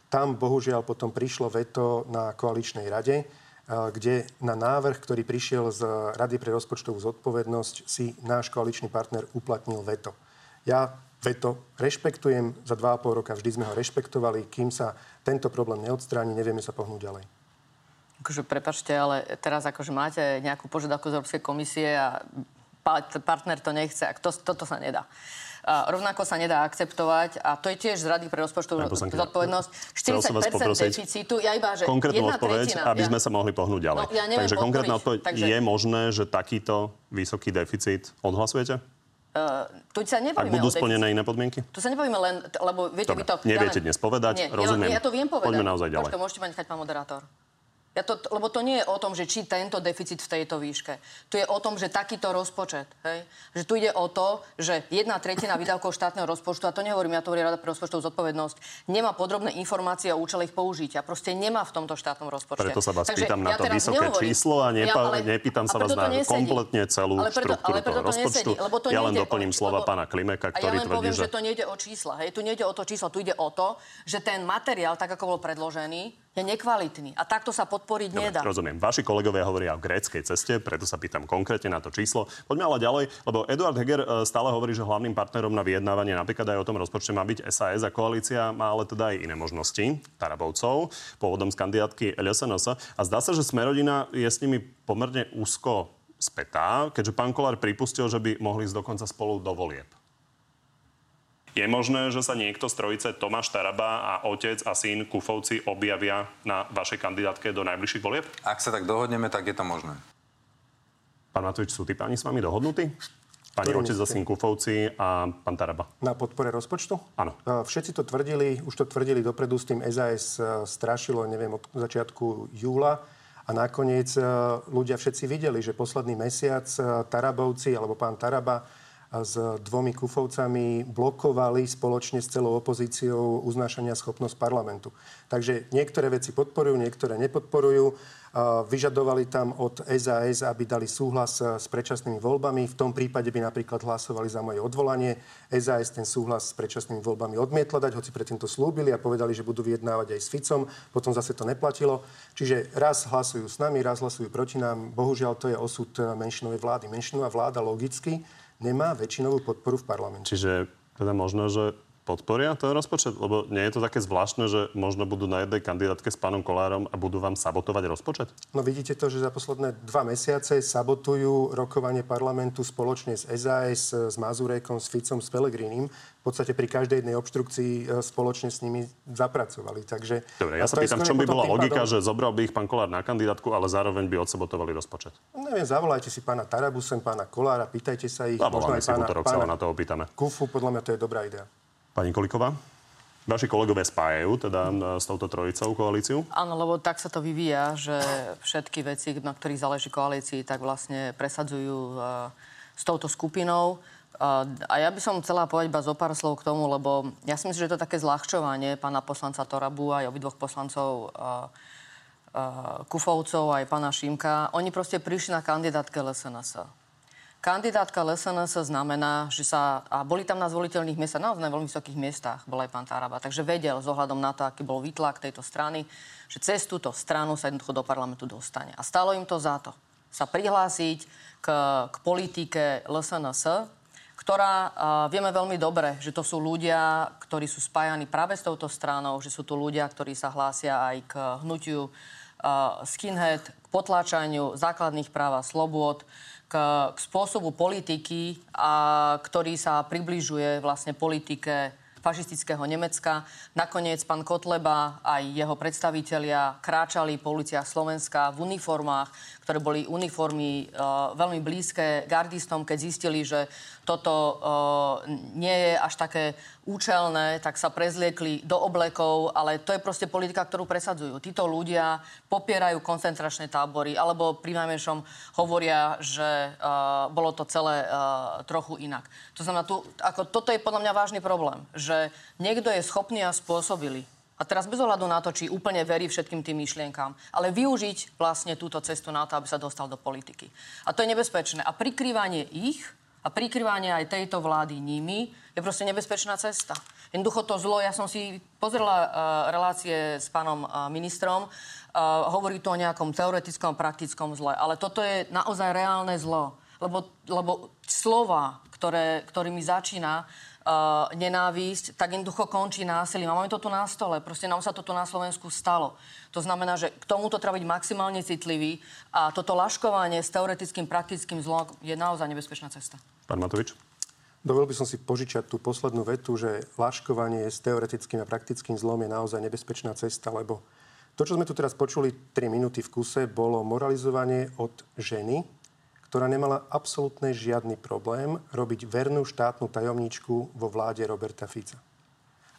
Tam bohužiaľ potom prišlo veto na koaličnej rade, kde na návrh, ktorý prišiel z Rady pre rozpočtovú zodpovednosť, si náš koaličný partner uplatnil veto. Ja veto rešpektujem, za 2,5 roka vždy sme ho rešpektovali, kým sa tento problém neodstráni, nevieme sa pohnúť ďalej. Akože prepačte, ale teraz akože máte nejakú požiadavku z Európskej komisie a partner to nechce, a to, toto sa nedá. A rovnako sa nedá akceptovať a to je tiež z Rady pre rozpočtovú zodpovednosť. 40% deficitu, ja iba, že Konkrétnu odpoveď, tretina, aby ja. sme sa mohli pohnúť ďalej. No, ja Takže konkrétna odpoveď, Takže... je možné, že takýto vysoký deficit odhlasujete? Uh, tu sa nebavíme Ak budú splnené iné podmienky? Tu sa nebavíme len, lebo viete, Dobre, vy to... Neviete dnes povedať, nie, rozumiem. Ja, ja to viem povedať. Poďme naozaj ďalej. Počkaj, môžete ma nechať, pán moderátor. Ja to, lebo to nie je o tom, že či tento deficit v tejto výške. Tu je o tom, že takýto rozpočet. Hej? Že tu ide o to, že jedna tretina výdavkov štátneho rozpočtu, a to nehovorím, ja to hovorím Rada pre rozpočtovú zodpovednosť, nemá podrobné informácie o účele ich použitia. Proste nemá v tomto štátnom rozpočte. Preto sa vás Takže pýtam na to vysoké nehovorím, číslo a nepa, ja, ale, nepýtam sa vás na kompletne celú ale preto, štruktúru ale preto toho rozpočtu. Nesedí, lebo to ja len doplním o, slova lebo, pána Klimeka, ktorý ja len tvrdí, poviem, že... že to nejde o čísla. Hej? Tu nejde o to číslo, tu ide o to, že ten materiál, tak ako bol predložený, je nekvalitný. A takto sa podporiť Dobre, nedá. Rozumiem. Vaši kolegovia hovoria o gréckej ceste, preto sa pýtam konkrétne na to číslo. Poďme ale ďalej, lebo Eduard Heger e, stále hovorí, že hlavným partnerom na vyjednávanie napríklad aj o tom rozpočte má byť SAS a koalícia má ale teda aj iné možnosti, Tarabovcov, pôvodom z kandidátky LSNS. A zdá sa, že Smerodina je s nimi pomerne úzko spätá, keďže pán Kolár pripustil, že by mohli ísť dokonca spolu do volieb. Je možné, že sa niekto z trojice Tomáš Taraba a otec a syn Kufovci objavia na vašej kandidátke do najbližších volieb? Ak sa tak dohodneme, tak je to možné. Pán Matovič, sú tí páni s vami dohodnutí? Pani Ktorý otec za syn Kufovci a pán Taraba. Na podpore rozpočtu? Áno. Všetci to tvrdili, už to tvrdili dopredu, s tým SAS e, strašilo, neviem, od začiatku júla. A nakoniec e, ľudia všetci videli, že posledný mesiac e, Tarabovci alebo pán Taraba s dvomi kufovcami blokovali spoločne s celou opozíciou uznášania schopnosť parlamentu. Takže niektoré veci podporujú, niektoré nepodporujú. Vyžadovali tam od SAS, aby dali súhlas s predčasnými voľbami. V tom prípade by napríklad hlasovali za moje odvolanie. SAS ten súhlas s predčasnými voľbami odmietla dať, hoci predtým to slúbili a povedali, že budú vyjednávať aj s Ficom. Potom zase to neplatilo. Čiže raz hlasujú s nami, raz hlasujú proti nám. Bohužiaľ, to je osud menšinovej vlády. Menšinová vláda logicky nemá väčšinovú podporu v parlamente. Čiže teda možno, že podporia ten rozpočet? Lebo nie je to také zvláštne, že možno budú na jednej kandidátke s pánom Kolárom a budú vám sabotovať rozpočet? No vidíte to, že za posledné dva mesiace sabotujú rokovanie parlamentu spoločne s SAS, s Mazurekom, s Ficom, s Pelegrinim. V podstate pri každej jednej obštrukcii e, spoločne s nimi zapracovali. Takže, Dobre, ja sa pýtam, v čom by bola logika, pádom... že zobral by ich pán Kolár na kandidátku, ale zároveň by odsabotovali rozpočet? Neviem, zavolajte si pána Tarabu sem, pána Kolára, pýtajte sa ich. Zavoláme si pána, pána, na to opýtame. Kufu, podľa mňa to je dobrá idea. Pani Koliková? Vaši kolegové spájajú teda s touto trojicou koalíciu? Áno, lebo tak sa to vyvíja, že všetky veci, na ktorých záleží koalícii, tak vlastne presadzujú uh, s touto skupinou. Uh, a ja by som chcela povedať iba zo pár slov k tomu, lebo ja si myslím, že je to také zľahčovanie pána poslanca Torabu aj obidvoch poslancov uh, uh, Kufovcov aj pána Šimka. Oni proste prišli na kandidátke LSNS Kandidátka LSNS znamená, že sa... A boli tam na zvoliteľných miestach, naozaj na veľmi vysokých miestach bol aj pán Taraba. Takže vedel z ohľadom na to, aký bol výtlak tejto strany, že cez túto stranu sa jednoducho do parlamentu dostane. A stalo im to za to sa prihlásiť k, k politike LSNS, ktorá uh, vieme veľmi dobre, že to sú ľudia, ktorí sú spájani práve s touto stranou, že sú to ľudia, ktorí sa hlásia aj k hnutiu uh, skinhead, k potláčaniu základných práv a slobôd, k, k spôsobu politiky, a, ktorý sa približuje vlastne politike fašistického Nemecka. Nakoniec pán Kotleba aj jeho predstavitelia kráčali po uliciach Slovenska v uniformách, ktoré boli uniformy uh, veľmi blízke gardistom, keď zistili, že toto nie je až také účelné, tak sa prezliekli do oblekov, ale to je proste politika, ktorú presadzujú. Títo ľudia popierajú koncentračné tábory, alebo pri najmenšom hovoria, že uh, bolo to celé uh, trochu inak. To znamená, tu, ako, toto je podľa mňa vážny problém, že niekto je schopný a spôsobili a teraz bez ohľadu na to, či úplne verí všetkým tým myšlienkám, ale využiť vlastne túto cestu na to, aby sa dostal do politiky. A to je nebezpečné. A prikrývanie ich a prikrývanie aj tejto vlády nimi je proste nebezpečná cesta. Jednoducho to zlo, ja som si pozrela uh, relácie s pánom uh, ministrom, uh, hovorí to o nejakom teoretickom, praktickom zle, ale toto je naozaj reálne zlo. Lebo, lebo slova, ktoré, ktorými začína, uh, nenávisť, tak jednoducho končí násilím. A máme to tu na stole. Proste nám sa to tu na Slovensku stalo. To znamená, že k tomuto treba byť maximálne citlivý a toto laškovanie s teoretickým, praktickým zlom je naozaj nebezpečná cesta. Pán Matovič? Dovolil by som si požičať tú poslednú vetu, že laškovanie s teoretickým a praktickým zlom je naozaj nebezpečná cesta, lebo to, čo sme tu teraz počuli 3 minúty v kuse, bolo moralizovanie od ženy, ktorá nemala absolútne žiadny problém robiť vernú štátnu tajomníčku vo vláde Roberta Fica.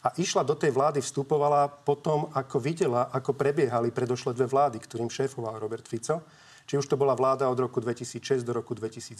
A išla do tej vlády, vstupovala potom, ako videla, ako prebiehali predošle dve vlády, ktorým šéfoval Robert Fico. Či už to bola vláda od roku 2006 do roku 2010,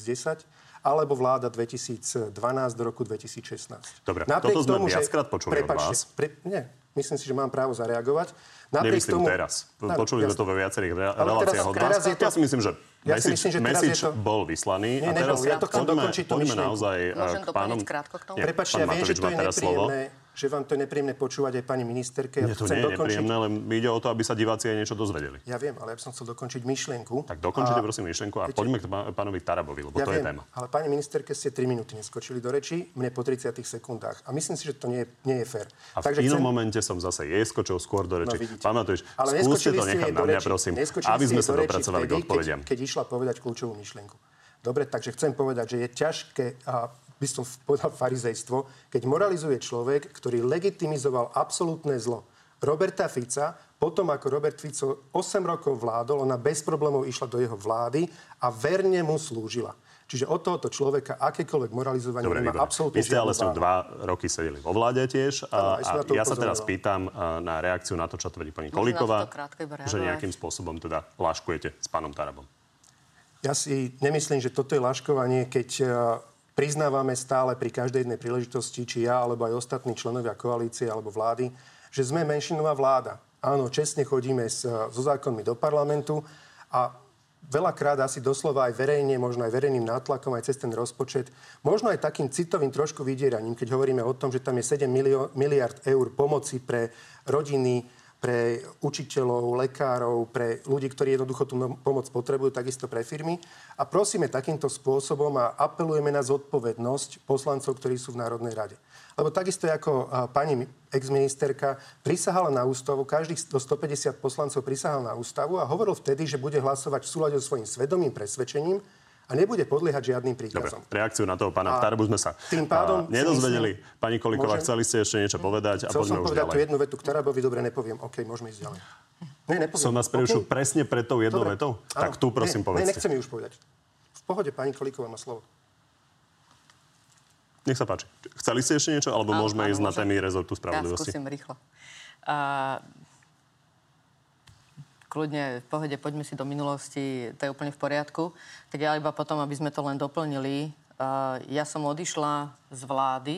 alebo vláda 2012 do roku 2016. Dobre, Napriek toto sme tomu, viackrát počuli prepačte, od vás. Pre, nie, myslím si, že mám právo zareagovať. Napriek Nemyslím tomu, teraz. Počuli sme to vo viacerých reláciách od vás. To... Ja si myslím, že ja message, myslím, že message to... bol vyslaný. Nie, a teraz ja to chcem poďme, dokončiť poďme naozaj Môžem k pánom... krátko k tomu? Prepačte, ja viem, že to je nepríjemné že vám to je nepríjemné počúvať aj pani ministerke. Ja to nie je dokončiť... nepríjemné, ale ide o to, aby sa diváci aj niečo dozvedeli. Ja viem, ale ja som chcel dokončiť myšlienku. Tak dokončite a... prosím myšlienku a Viete... poďme k pánovi Tarabovi, lebo ja to viem, je téma. Ale pani ministerke ste 3 minúty neskočili do reči, mne po 30 sekundách. A myslím si, že to nie je, nie je fér. A Takže v inom chcem... momente som zase jej skočil skôr do reči. No, Pán Matovič, skúste to nechať na mňa, prosím, aby sme sa dopracovali k odpovediam. Keď, keď išla povedať kľúčovú myšlienku. Dobre, takže chcem povedať, že je ťažké a by som povedal farizejstvo, keď moralizuje človek, ktorý legitimizoval absolútne zlo. Roberta Fica, potom ako Robert Fico 8 rokov vládol, ona bez problémov išla do jeho vlády a verne mu slúžila. Čiže od tohoto človeka akékoľvek moralizovanie Dobre, nemá absolútne Vy ste ale som dva roky sedeli vo vláde tiež. A, a ja sa teraz pýtam na reakciu na to, čo tvrdí pani Kolíková, že nejakým spôsobom teda laškujete s pánom Tarabom. Ja si nemyslím, že toto je laškovanie, keď priznávame stále pri každej jednej príležitosti, či ja, alebo aj ostatní členovia koalície alebo vlády, že sme menšinová vláda. Áno, čestne chodíme s, so zákonmi do parlamentu a veľakrát asi doslova aj verejne, možno aj verejným nátlakom, aj cez ten rozpočet, možno aj takým citovým trošku vydieraním, keď hovoríme o tom, že tam je 7 miliard eur pomoci pre rodiny, pre učiteľov, lekárov, pre ľudí, ktorí jednoducho tú pomoc potrebujú, takisto pre firmy. A prosíme takýmto spôsobom a apelujeme na zodpovednosť poslancov, ktorí sú v Národnej rade. Lebo takisto ako pani exministerka prisahala na ústavu, každých 150 poslancov prisahal na ústavu a hovoril vtedy, že bude hlasovať v súlade so svojím svedomým presvedčením a nebude podliehať žiadnym príkazom. Dobre, reakciu na toho pána Tarbu sme sa tým pádom nedozvedeli. Myslím, Pani Kolíková, môžem... chceli ste ešte niečo povedať a Chcel som povedať ďalej. tú jednu vetu k Tarabovi, dobre, nepoviem. OK, môžeme ísť ďalej. Ne, nepoviem. Som vás prerušil okay. presne pred tou jednou dobre. vetou? Áno. Tak tu prosím ne, povedzte. Ne, nechcem ju už povedať. V pohode, pani Kolíková má slovo. Nech sa páči. Chceli ste ešte niečo, alebo áno, môžeme áno, ísť môžem. na témy rezortu spravodlivosti? Ja skúsim rýchlo. Uh, kľudne v pohode, poďme si do minulosti, to je úplne v poriadku. Tak ja iba potom, aby sme to len doplnili, uh, ja som odišla z vlády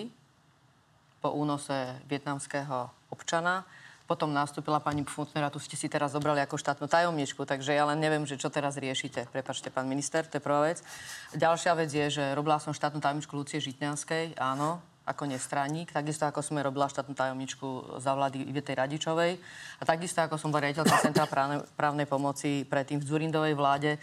po únose vietnamského občana. Potom nastúpila pani Pfundner a tu ste si teraz zobrali ako štátnu tajomničku, takže ja len neviem, že čo teraz riešite. Prepačte, pán minister, to je prvá vec. Ďalšia vec je, že robila som štátnu tajomničku Lucie Žitňanskej, áno, ako nestraník, takisto ako som robila štátnu tajomničku za vlády Ivetej Radičovej a takisto ako som riaditeľka Centra právnej, právnej pomoci predtým v Zurindovej vláde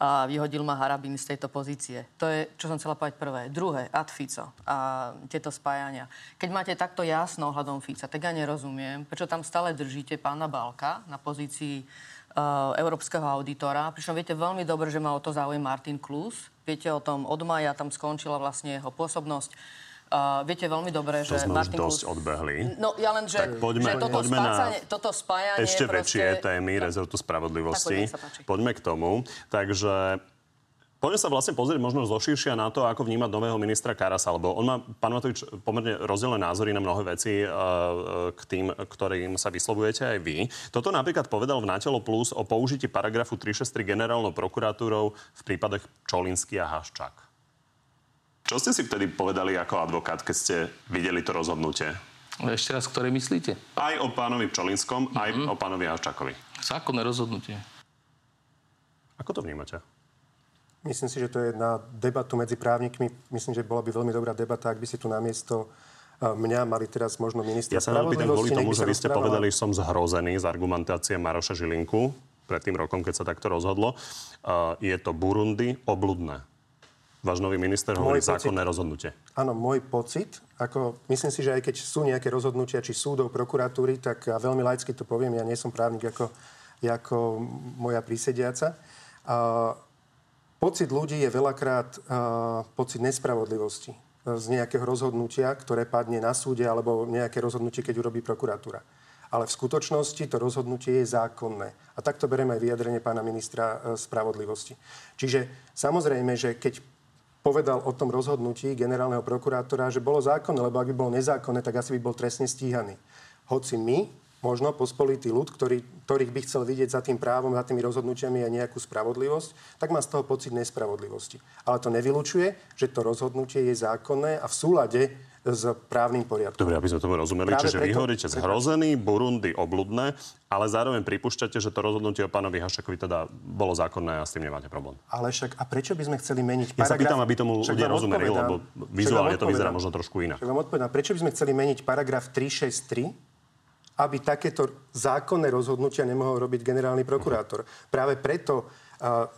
a vyhodil ma Harabin z tejto pozície. To je, čo som chcela povedať prvé. Druhé, ad Fico a tieto spájania. Keď máte takto jasno ohľadom Fica, tak ja nerozumiem, prečo tam stále držíte pána Balka na pozícii uh, európskeho auditora. Pričom viete veľmi dobre, že má o to záujem Martin Klus. Viete o tom, od maja tam skončila vlastne jeho pôsobnosť Uh, viete veľmi dobre, že... To sme Martin už dosť Klus... odbehli. No ja len, že, tak poďme, že toto, poďme spácanie, na toto spájanie... Ešte proste... väčšie témy no. rezortu spravodlivosti. Tak, poďme k tomu. Takže Poďme sa vlastne pozrieť možno zoširšia na to, ako vnímať nového ministra Karasa, lebo on má, pán Matovič, pomerne rozdielne názory na mnohé veci uh, k tým, ktorým sa vyslovujete aj vy. Toto napríklad povedal v Natelo Plus o použití paragrafu 363 generálnou prokuratúrou v prípadoch Čolinsky a Haščák. Čo ste si vtedy povedali ako advokát, keď ste videli to rozhodnutie? Ešte raz, ktoré myslíte? Aj o pánovi Pčolinskom, mm-hmm. aj o pánovi Haščákovi. Zákonné rozhodnutie. Ako to vnímate? Myslím si, že to je na debatu medzi právnikmi. Myslím, že bola by veľmi dobrá debata, ak by si tu namiesto e, mňa mali teraz možno minister Ja sa pýtam kvôli tomu, že vy ste povedali, že som zhrozený z argumentácie Maroša Žilinku pred tým rokom, keď sa takto rozhodlo. Uh, je to Burundi obludné. Váš nový minister hovorí pocit, zákonné rozhodnutie. Áno, môj pocit, ako myslím si, že aj keď sú nejaké rozhodnutia, či súdov, prokuratúry, tak ja veľmi laicky to poviem, ja nie som právnik ako, ako moja prísediaca. A, pocit ľudí je veľakrát a, pocit nespravodlivosti z nejakého rozhodnutia, ktoré padne na súde, alebo nejaké rozhodnutie, keď urobí prokuratúra. Ale v skutočnosti to rozhodnutie je zákonné. A takto bereme aj vyjadrenie pána ministra e, spravodlivosti. Čiže samozrejme, že keď povedal o tom rozhodnutí generálneho prokurátora, že bolo zákonné, lebo ak by bolo nezákonné, tak asi by bol trestne stíhaný. Hoci my, možno pospolitý ľud, ktorý, ktorých by chcel vidieť za tým právom, za tými rozhodnutiami aj nejakú spravodlivosť, tak má z toho pocit nespravodlivosti. Ale to nevylučuje, že to rozhodnutie je zákonné a v súlade s právnym poriadkom. Dobre, aby sme tomu rozumeli. Práve Čiže preto... vy hovoríte zhrozený, Burundi obludné, ale zároveň pripúšťate, že to rozhodnutie o pánovi Hašakovi teda bolo zákonné a s tým nemáte problém. Ale však a prečo by sme chceli meniť paragraf... Ja sa pýtam, aby tomu ľudia rozumeli, lebo vizuálne to vyzerá možno trošku inak. vám odpovedám, prečo by sme chceli meniť paragraf 363 aby takéto zákonné rozhodnutia nemohol robiť generálny prokurátor. Práve preto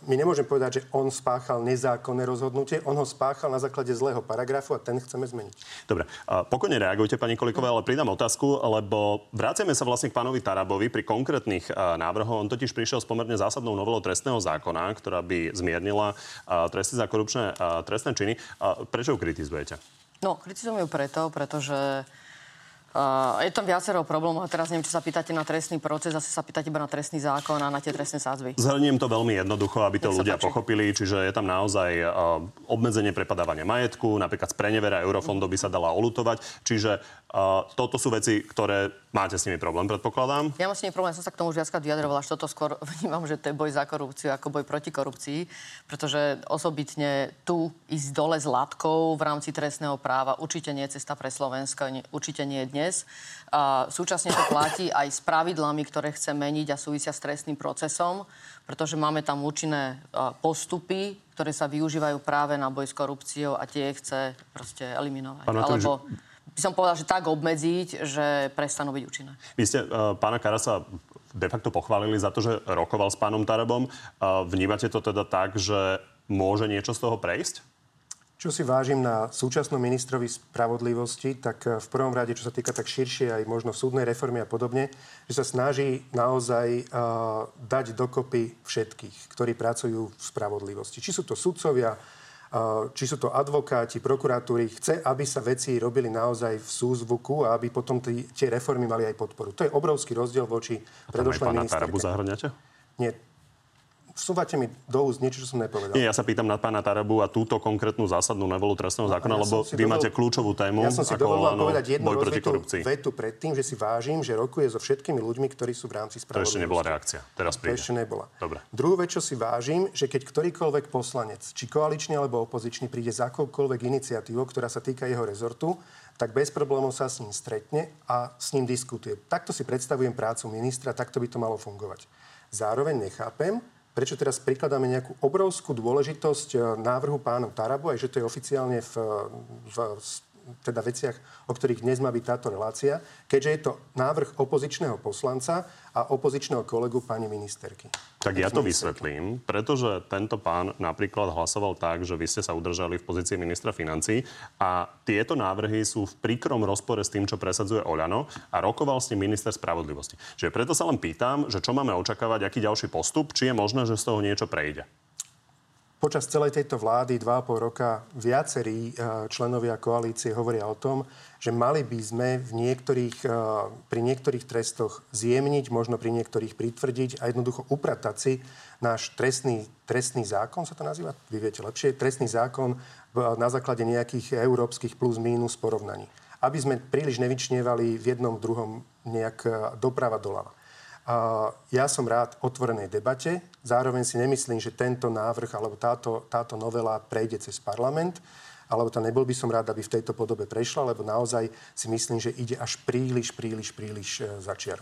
my nemôžeme povedať, že on spáchal nezákonné rozhodnutie, on ho spáchal na základe zlého paragrafu a ten chceme zmeniť. Dobre, pokojne reagujte, pani Koliková, ale pridám otázku, lebo vráciame sa vlastne k pánovi Tarabovi pri konkrétnych návrhoch. On totiž prišiel s pomerne zásadnou novelou trestného zákona, ktorá by zmiernila tresty za korupčné trestné činy. Prečo ju kritizujete? No, kritizujem ju preto, pretože Uh, je tam viacero problémov. Teraz neviem, či sa pýtate na trestný proces, asi sa pýtate iba na trestný zákon a na tie trestné sádzby. Zhrniem to veľmi jednoducho, aby to Nech ľudia pochopili. Čiže je tam naozaj uh, obmedzenie prepadávania majetku, napríklad z prenevera eurofondov by sa dala olutovať. Čiže uh, toto sú veci, ktoré máte s nimi problém, predpokladám. Ja mám s nimi problém, som sa k tomu už viackrát vyjadrovala, že toto skôr vnímam, že to je boj za korupciu ako boj proti korupcii, pretože osobitne tu ísť dole s látkou v rámci trestného práva určite nie je cesta pre Slovensko, určite nie je dnes. A súčasne to platí aj s pravidlami, ktoré chce meniť a súvisia s trestným procesom, pretože máme tam účinné postupy, ktoré sa využívajú práve na boj s korupciou a tie chce proste eliminovať. Pán Alebo by som povedal, že tak obmedziť, že prestanú byť účinné. Vy ste uh, pána Karasa de facto pochválili za to, že rokoval s pánom Tarabom. Uh, vnímate to teda tak, že môže niečo z toho prejsť? Čo si vážim na súčasnom ministrovi spravodlivosti, tak v prvom rade, čo sa týka tak širšie aj možno súdnej reformy a podobne, že sa snaží naozaj uh, dať dokopy všetkých, ktorí pracujú v spravodlivosti. Či sú to sudcovia, či sú to advokáti, prokuratúry, chce, aby sa veci robili naozaj v súzvuku a aby potom tí, tie reformy mali aj podporu. To je obrovský rozdiel voči predošlej ministerke. A zahrňate? Nie, Vsúvate mi do úst niečo, čo som nepovedal. Nie, ja sa pýtam na pána Tarabu a túto konkrétnu zásadnú novelu trestného zákona, ja lebo vy dovol... máte kľúčovú tému. Ja som si dovolil povedať jednu boj proti korupcii. vetu predtým, že si vážim, že rokuje so všetkými ľuďmi, ktorí sú v rámci spravodlivosti. To ešte nebola reakcia. Teraz príde. To ešte nebola. Dobre. Druhú vec, čo si vážim, že keď ktorýkoľvek poslanec, či koaličný alebo opozičný, príde s akoukoľvek iniciatívou, ktorá sa týka jeho rezortu, tak bez problémov sa s ním stretne a s ním diskutuje. Takto si predstavujem prácu ministra, takto by to malo fungovať. Zároveň nechápem, prečo teraz prikladáme nejakú obrovskú dôležitosť e, návrhu pánu Tarabu, aj že to je oficiálne v, v teda veciach, o ktorých dnes má byť táto relácia, keďže je to návrh opozičného poslanca a opozičného kolegu pani ministerky. Tak ja to vysvetlím, pretože tento pán napríklad hlasoval tak, že vy ste sa udržali v pozícii ministra financí a tieto návrhy sú v príkrom rozpore s tým, čo presadzuje Oľano a rokoval s ním minister spravodlivosti. Čiže preto sa len pýtam, že čo máme očakávať, aký ďalší postup, či je možné, že z toho niečo prejde. Počas celej tejto vlády 2,5 roka viacerí eh, členovia koalície hovoria o tom, že mali by sme v niektorých, eh, pri niektorých trestoch zjemniť, možno pri niektorých pritvrdiť a jednoducho upratať si náš trestný, trestný zákon, sa to nazýva, vy viete lepšie, trestný zákon na základe nejakých európskych plus mínus porovnaní. Aby sme príliš nevyčnievali v jednom, druhom nejak eh, doprava doľava. Ja som rád otvorenej debate. Zároveň si nemyslím, že tento návrh alebo táto, táto novela prejde cez parlament alebo to nebol by som rád, aby v tejto podobe prešla, lebo naozaj si myslím, že ide až príliš, príliš, príliš e, za čiaru.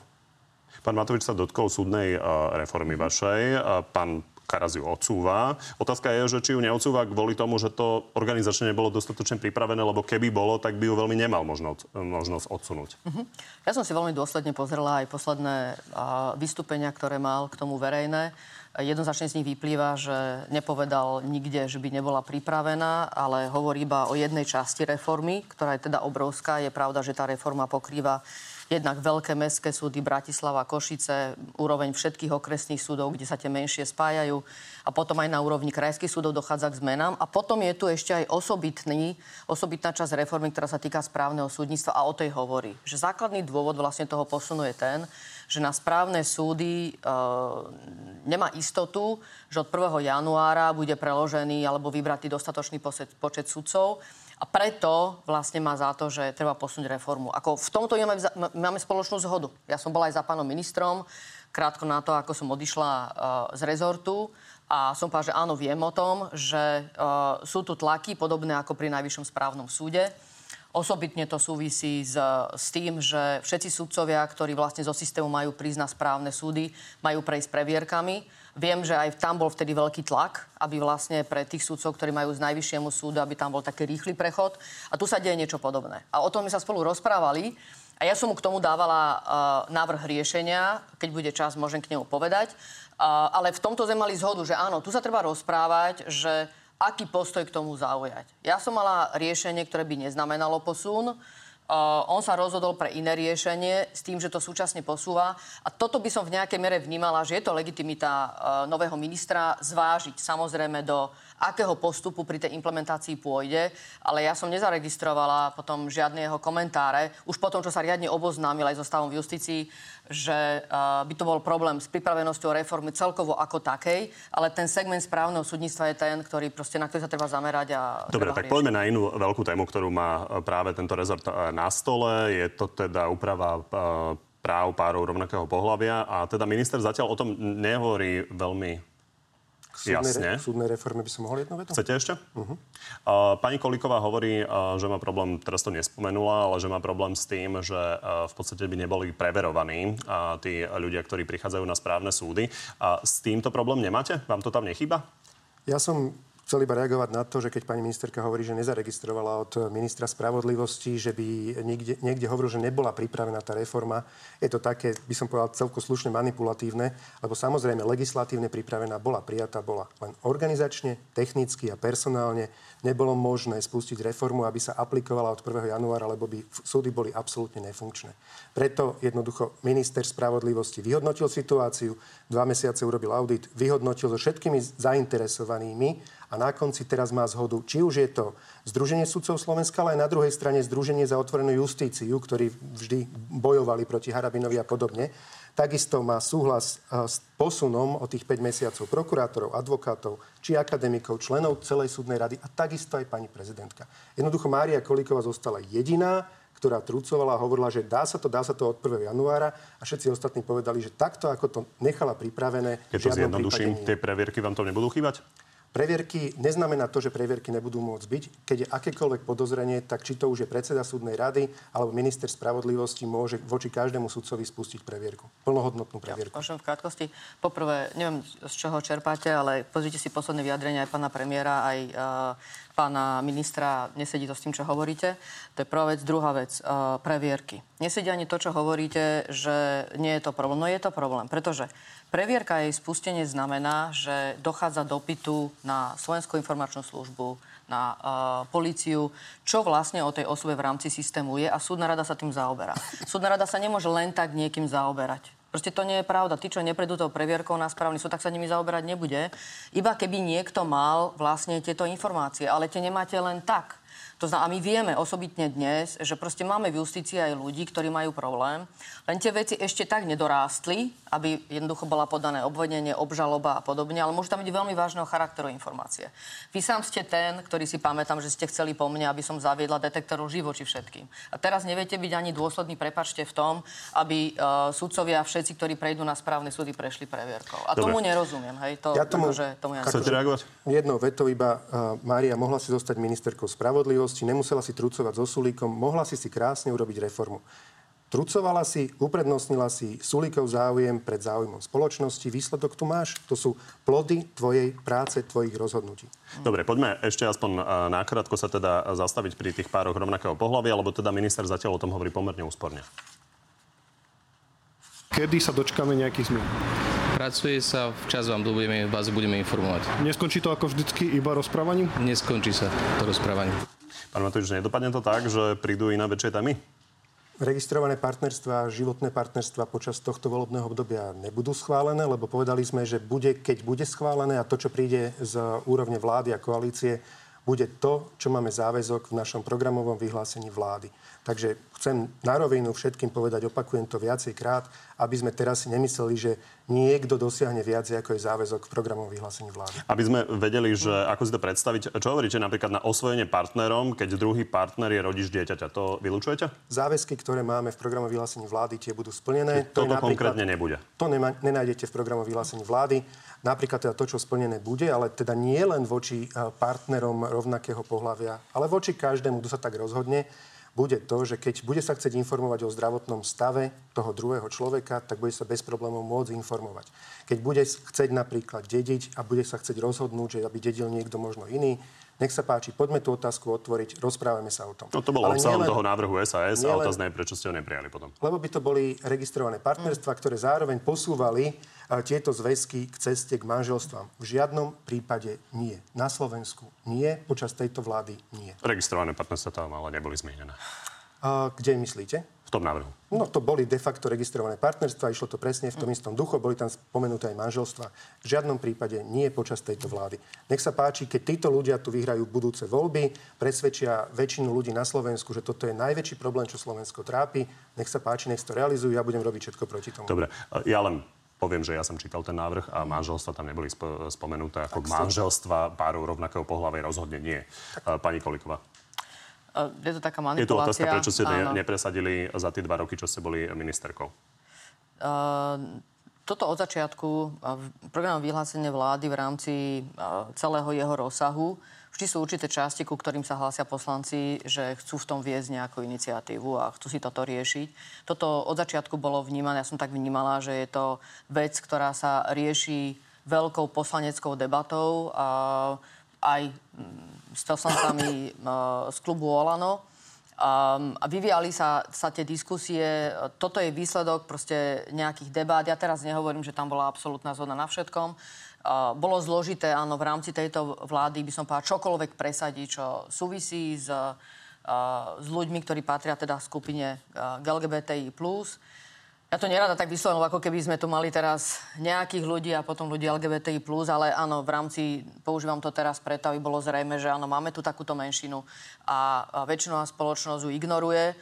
Pán Matovič sa dotkol súdnej uh, reformy vašej. Uh, pán Karas ju odsúva. Otázka je, že či ju neodsúva kvôli tomu, že to organizačne nebolo dostatočne pripravené, lebo keby bolo, tak by ju veľmi nemal možnosť, možnosť odsunúť. Uh-huh. Ja som si veľmi dôsledne pozrela aj posledné uh, vystúpenia, ktoré mal k tomu verejné. Jednoznačne z nich vyplýva, že nepovedal nikde, že by nebola pripravená, ale hovorí iba o jednej časti reformy, ktorá je teda obrovská. Je pravda, že tá reforma pokrýva jednak veľké mestské súdy Bratislava, Košice, úroveň všetkých okresných súdov, kde sa tie menšie spájajú a potom aj na úrovni krajských súdov dochádza k zmenám. A potom je tu ešte aj osobitný, osobitná časť reformy, ktorá sa týka správneho súdnictva a o tej hovorí. Že základný dôvod vlastne toho posunu je ten, že na správne súdy e, nemá istotu, že od 1. januára bude preložený alebo vybratý dostatočný počet, sudcov a preto vlastne má za to, že treba posunúť reformu. Ako v tomto máme, máme spoločnú zhodu. Ja som bola aj za pánom ministrom, krátko na to, ako som odišla uh, z rezortu. A som povedala, že áno, viem o tom, že uh, sú tu tlaky, podobné ako pri Najvyššom správnom súde. Osobitne to súvisí s, s tým, že všetci sudcovia, ktorí vlastne zo systému majú prísť na správne súdy, majú prejsť previerkami Viem, že aj tam bol vtedy veľký tlak, aby vlastne pre tých súdcov, ktorí majú z najvyššiemu súdu, aby tam bol taký rýchly prechod. A tu sa deje niečo podobné. A o tom sme sa spolu rozprávali. A ja som mu k tomu dávala uh, návrh riešenia. Keď bude čas, môžem k nemu povedať. Uh, ale v tomto sme mali zhodu, že áno, tu sa treba rozprávať, že aký postoj k tomu zaujať. Ja som mala riešenie, ktoré by neznamenalo posun. Uh, on sa rozhodol pre iné riešenie s tým, že to súčasne posúva. A toto by som v nejakej mere vnímala, že je to legitimita uh, nového ministra zvážiť samozrejme do akého postupu pri tej implementácii pôjde, ale ja som nezaregistrovala potom žiadne jeho komentáre, už potom, čo sa riadne oboznámil aj so stavom v justícii, že uh, by to bol problém s pripravenosťou reformy celkovo ako takej, ale ten segment správneho súdnictva je ten, ktorý proste, na ktorý sa treba zamerať. A Dobre, tak riešiť. poďme na inú veľkú tému, ktorú má e, práve tento rezort e, na stole. Je to teda úprava práv párov rovnakého pohľavia a teda minister zatiaľ o tom nehovorí veľmi súdnej, Jasne. Re, súdnej reforme by som mohol jednu vetu? Chcete ešte? Uh-huh. Uh, pani Kolíková hovorí, uh, že má problém, teraz to nespomenula, ale že má problém s tým, že uh, v podstate by neboli preverovaní uh, tí ľudia, ktorí prichádzajú na správne súdy. A s týmto problém nemáte? Vám to tam nechýba? Ja som chcel iba reagovať na to, že keď pani ministerka hovorí, že nezaregistrovala od ministra spravodlivosti, že by niekde, niekde hovoril, že nebola pripravená tá reforma. Je to také, by som povedal, celko slušne manipulatívne, lebo samozrejme legislatívne pripravená bola, prijatá bola. Len organizačne, technicky a personálne nebolo možné spustiť reformu, aby sa aplikovala od 1. januára, lebo by súdy boli absolútne nefunkčné. Preto jednoducho minister spravodlivosti vyhodnotil situáciu, dva mesiace urobil audit, vyhodnotil so všetkými zainteresovanými a na konci teraz má zhodu, či už je to Združenie sudcov Slovenska, ale aj na druhej strane Združenie za otvorenú justíciu, ktorí vždy bojovali proti Harabinovi a podobne. Takisto má súhlas e, s posunom o tých 5 mesiacov prokurátorov, advokátov, či akademikov, členov celej súdnej rady a takisto aj pani prezidentka. Jednoducho Mária Kolíková zostala jediná, ktorá trucovala a hovorila, že dá sa to, dá sa to od 1. januára a všetci ostatní povedali, že takto, ako to nechala pripravené, Keď to zjednoduším, tie previerky vám to nebudú chýbať? Previerky neznamená to, že previerky nebudú môcť byť. Keď je akékoľvek podozrenie, tak či to už je predseda súdnej rady alebo minister spravodlivosti môže voči každému sudcovi spustiť previerku. Plnohodnotnú previerku. Ja, v krátkosti. Poprvé, neviem z čoho čerpáte, ale pozrite si posledné vyjadrenia aj pána premiéra, aj uh, pána ministra, nesedí to s tým, čo hovoríte. To je prvá vec. Druhá vec, uh, previerky. Nesedí ani to, čo hovoríte, že nie je to problém. No je to problém, pretože Previerka jej spustenie znamená, že dochádza dopytu na Slovenskú informačnú službu, na uh, políciu, čo vlastne o tej osobe v rámci systému je a súdna rada sa tým zaoberá. Súdna rada sa nemôže len tak niekým zaoberať. Proste to nie je pravda. Tí, čo neprejdú tou previerkou na správny súd, tak sa nimi zaoberať nebude. Iba keby niekto mal vlastne tieto informácie. Ale tie nemáte len tak. To znamená, a my vieme osobitne dnes, že proste máme v justícii aj ľudí, ktorí majú problém, len tie veci ešte tak nedorástli, aby jednoducho bola podané obvodnenie, obžaloba a podobne, ale môže tam byť veľmi vážneho charakteru informácie. Vy sám ste ten, ktorý si pamätám, že ste chceli po mne, aby som zaviedla detektorov živoči všetkým. A teraz neviete byť ani dôsledný, prepačte, v tom, aby uh, sudcovia všetci, ktorí prejdú na správne súdy, prešli previerkou. A Dobre. tomu nerozumiem, hej? To, ja tomu, že tomu ja Chcete reagovať? Jednou vetou iba uh, Mária mohla si zostať ministerkou spravodlivosti, minulosti, nemusela si trucovať so Sulíkom, mohla si si krásne urobiť reformu. Trucovala si, uprednostnila si Sulíkov záujem pred záujmom spoločnosti. Výsledok tu máš. To sú plody tvojej práce, tvojich rozhodnutí. Dobre, poďme ešte aspoň nákrátko sa teda zastaviť pri tých pároch rovnakého pohľavia, lebo teda minister zatiaľ o tom hovorí pomerne úsporne. Kedy sa dočkáme nejakých zmien? Pracuje sa, včas vám budeme, vás budeme informovať. Neskončí to ako vždycky iba rozprávaním? Neskončí sa to rozprávaním. Pán Matovič, nedopadne to tak, že prídu iné väčšie témy? Registrované partnerstva, životné partnerstva počas tohto volebného obdobia nebudú schválené, lebo povedali sme, že bude, keď bude schválené a to, čo príde z úrovne vlády a koalície, bude to, čo máme záväzok v našom programovom vyhlásení vlády. Takže chcem na rovinu všetkým povedať, opakujem to viacej krát, aby sme teraz si nemysleli, že niekto dosiahne viac, ako je záväzok v programovom vyhlásení vlády. Aby sme vedeli, že ako si to predstaviť, čo hovoríte napríklad na osvojenie partnerom, keď druhý partner je rodič dieťaťa, to vylučujete? Záväzky, ktoré máme v programovom vyhlásení vlády, tie budú splnené. to toto konkrétne nebude? To nema, nenájdete v programovom vyhlásení vlády. Napríklad teda to, čo splnené bude, ale teda nie len voči eh, partnerom rovnakého pohľavia, ale voči každému, kto sa tak rozhodne bude to, že keď bude sa chcieť informovať o zdravotnom stave toho druhého človeka, tak bude sa bez problémov môcť informovať. Keď bude chcieť napríklad dediť a bude sa chcieť rozhodnúť, že aby dedil niekto možno iný, nech sa páči, poďme tú otázku otvoriť, rozprávame sa o tom. No to bolo obsahom toho návrhu SAS a otázne je, prečo ste ho neprijali potom. Lebo by to boli registrované partnerstva, ktoré zároveň posúvali tieto zväzky k ceste k manželstvám. V žiadnom prípade nie. Na Slovensku nie, počas tejto vlády nie. Registrované partnerstva tam ale neboli zmienené. A kde myslíte? V tom návrhu? No to boli de facto registrované partnerstva, išlo to presne v tom istom duchu, boli tam spomenuté aj manželstva. V žiadnom prípade nie počas tejto vlády. Nech sa páči, keď títo ľudia tu vyhrajú budúce voľby, presvedčia väčšinu ľudí na Slovensku, že toto je najväčší problém, čo Slovensko trápi, nech sa páči, nech to realizujú, ja budem robiť všetko proti tomu. Dobre, ja len poviem, že ja som čítal ten návrh a manželstva tam neboli spomenuté ako manželstva párov rovnakého pohľavy rozhodne nie. Pani Koliková. Je to taká manipulácia. Je to otázka, prečo ste ne, nepresadili za tie dva roky, čo ste boli ministerkou? Uh, toto od začiatku, program vyhlásenia vlády v rámci celého jeho rozsahu, vždy sú určité časti, ku ktorým sa hlásia poslanci, že chcú v tom viesť nejakú iniciatívu a chcú si toto riešiť. Toto od začiatku bolo vnímané, ja som tak vnímala, že je to vec, ktorá sa rieši veľkou poslaneckou debatou. A aj mm, s poslancami z klubu Olano. Um, a vyvíjali sa, sa tie diskusie. Toto je výsledok proste nejakých debát. Ja teraz nehovorím, že tam bola absolútna zhoda na všetkom. Uh, bolo zložité, áno, v rámci tejto vlády by som povedala čokoľvek presadiť, čo súvisí s, uh, s ľuďmi, ktorí patria teda skupine uh, LGBTI+. Ja to nerada tak vyslovím, ako keby sme tu mali teraz nejakých ľudí a potom ľudí LGBTI+, ale áno, v rámci, používam to teraz preto, aby bolo zrejme, že áno, máme tu takúto menšinu a, a väčšinová spoločnosť ju ignoruje.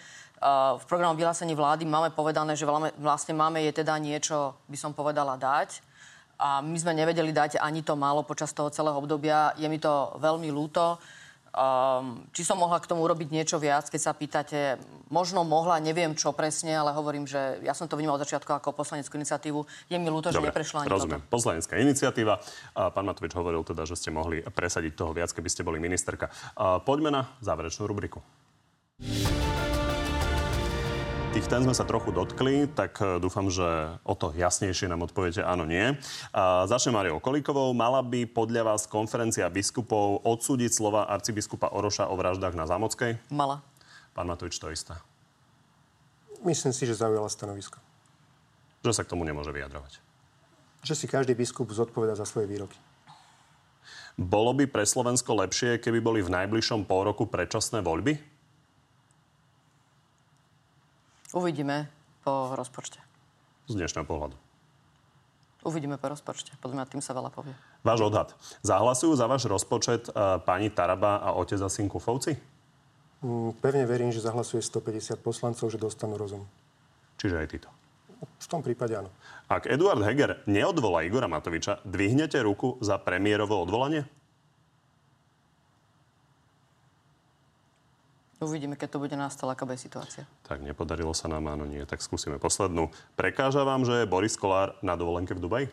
v programu vyhlásení vlády máme povedané, že vlastne máme je teda niečo, by som povedala, dať. A my sme nevedeli dať ani to málo počas toho celého obdobia. Je mi to veľmi ľúto. Um, či som mohla k tomu urobiť niečo viac, keď sa pýtate, možno mohla, neviem čo presne, ale hovorím, že ja som to vnímal od začiatku ako poslaneckú iniciatívu. Je mi ľúto, Dobre, že neprešla ani rozumiem. Toto. Poslanecká iniciatíva. Pán Matovič hovoril teda, že ste mohli presadiť toho viac, keby ste boli ministerka. Poďme na záverečnú rubriku. Tých tém sme sa trochu dotkli, tak e, dúfam, že o to jasnejšie nám odpoviete áno, nie. A začne Mariou Kolíkovou. Mala by podľa vás konferencia biskupov odsúdiť slova arcibiskupa Oroša o vraždách na Zámockej? Mala. Pán Matovič, to isté. Myslím si, že zaujala stanovisko. Že sa k tomu nemôže vyjadrovať. Že si každý biskup zodpoveda za svoje výroky. Bolo by pre Slovensko lepšie, keby boli v najbližšom pol roku predčasné voľby? Uvidíme po rozpočte. Z dnešného pohľadu. Uvidíme po rozpočte. Podľa mňa tým sa veľa povie. Váš odhad. Zahlasujú za váš rozpočet uh, pani Taraba a otec a syn Kufovci? Mm, pevne verím, že zahlasuje 150 poslancov, že dostanú rozum. Čiže aj títo? V tom prípade áno. Ak Eduard Heger neodvolá Igora Matoviča, dvihnete ruku za premiérovo odvolanie? Uvidíme, keď to bude na stole, aká bude situácia. Tak nepodarilo sa nám, áno nie. Tak skúsime poslednú. Prekáža vám, že je Boris Kolár na dovolenke v Dubaji?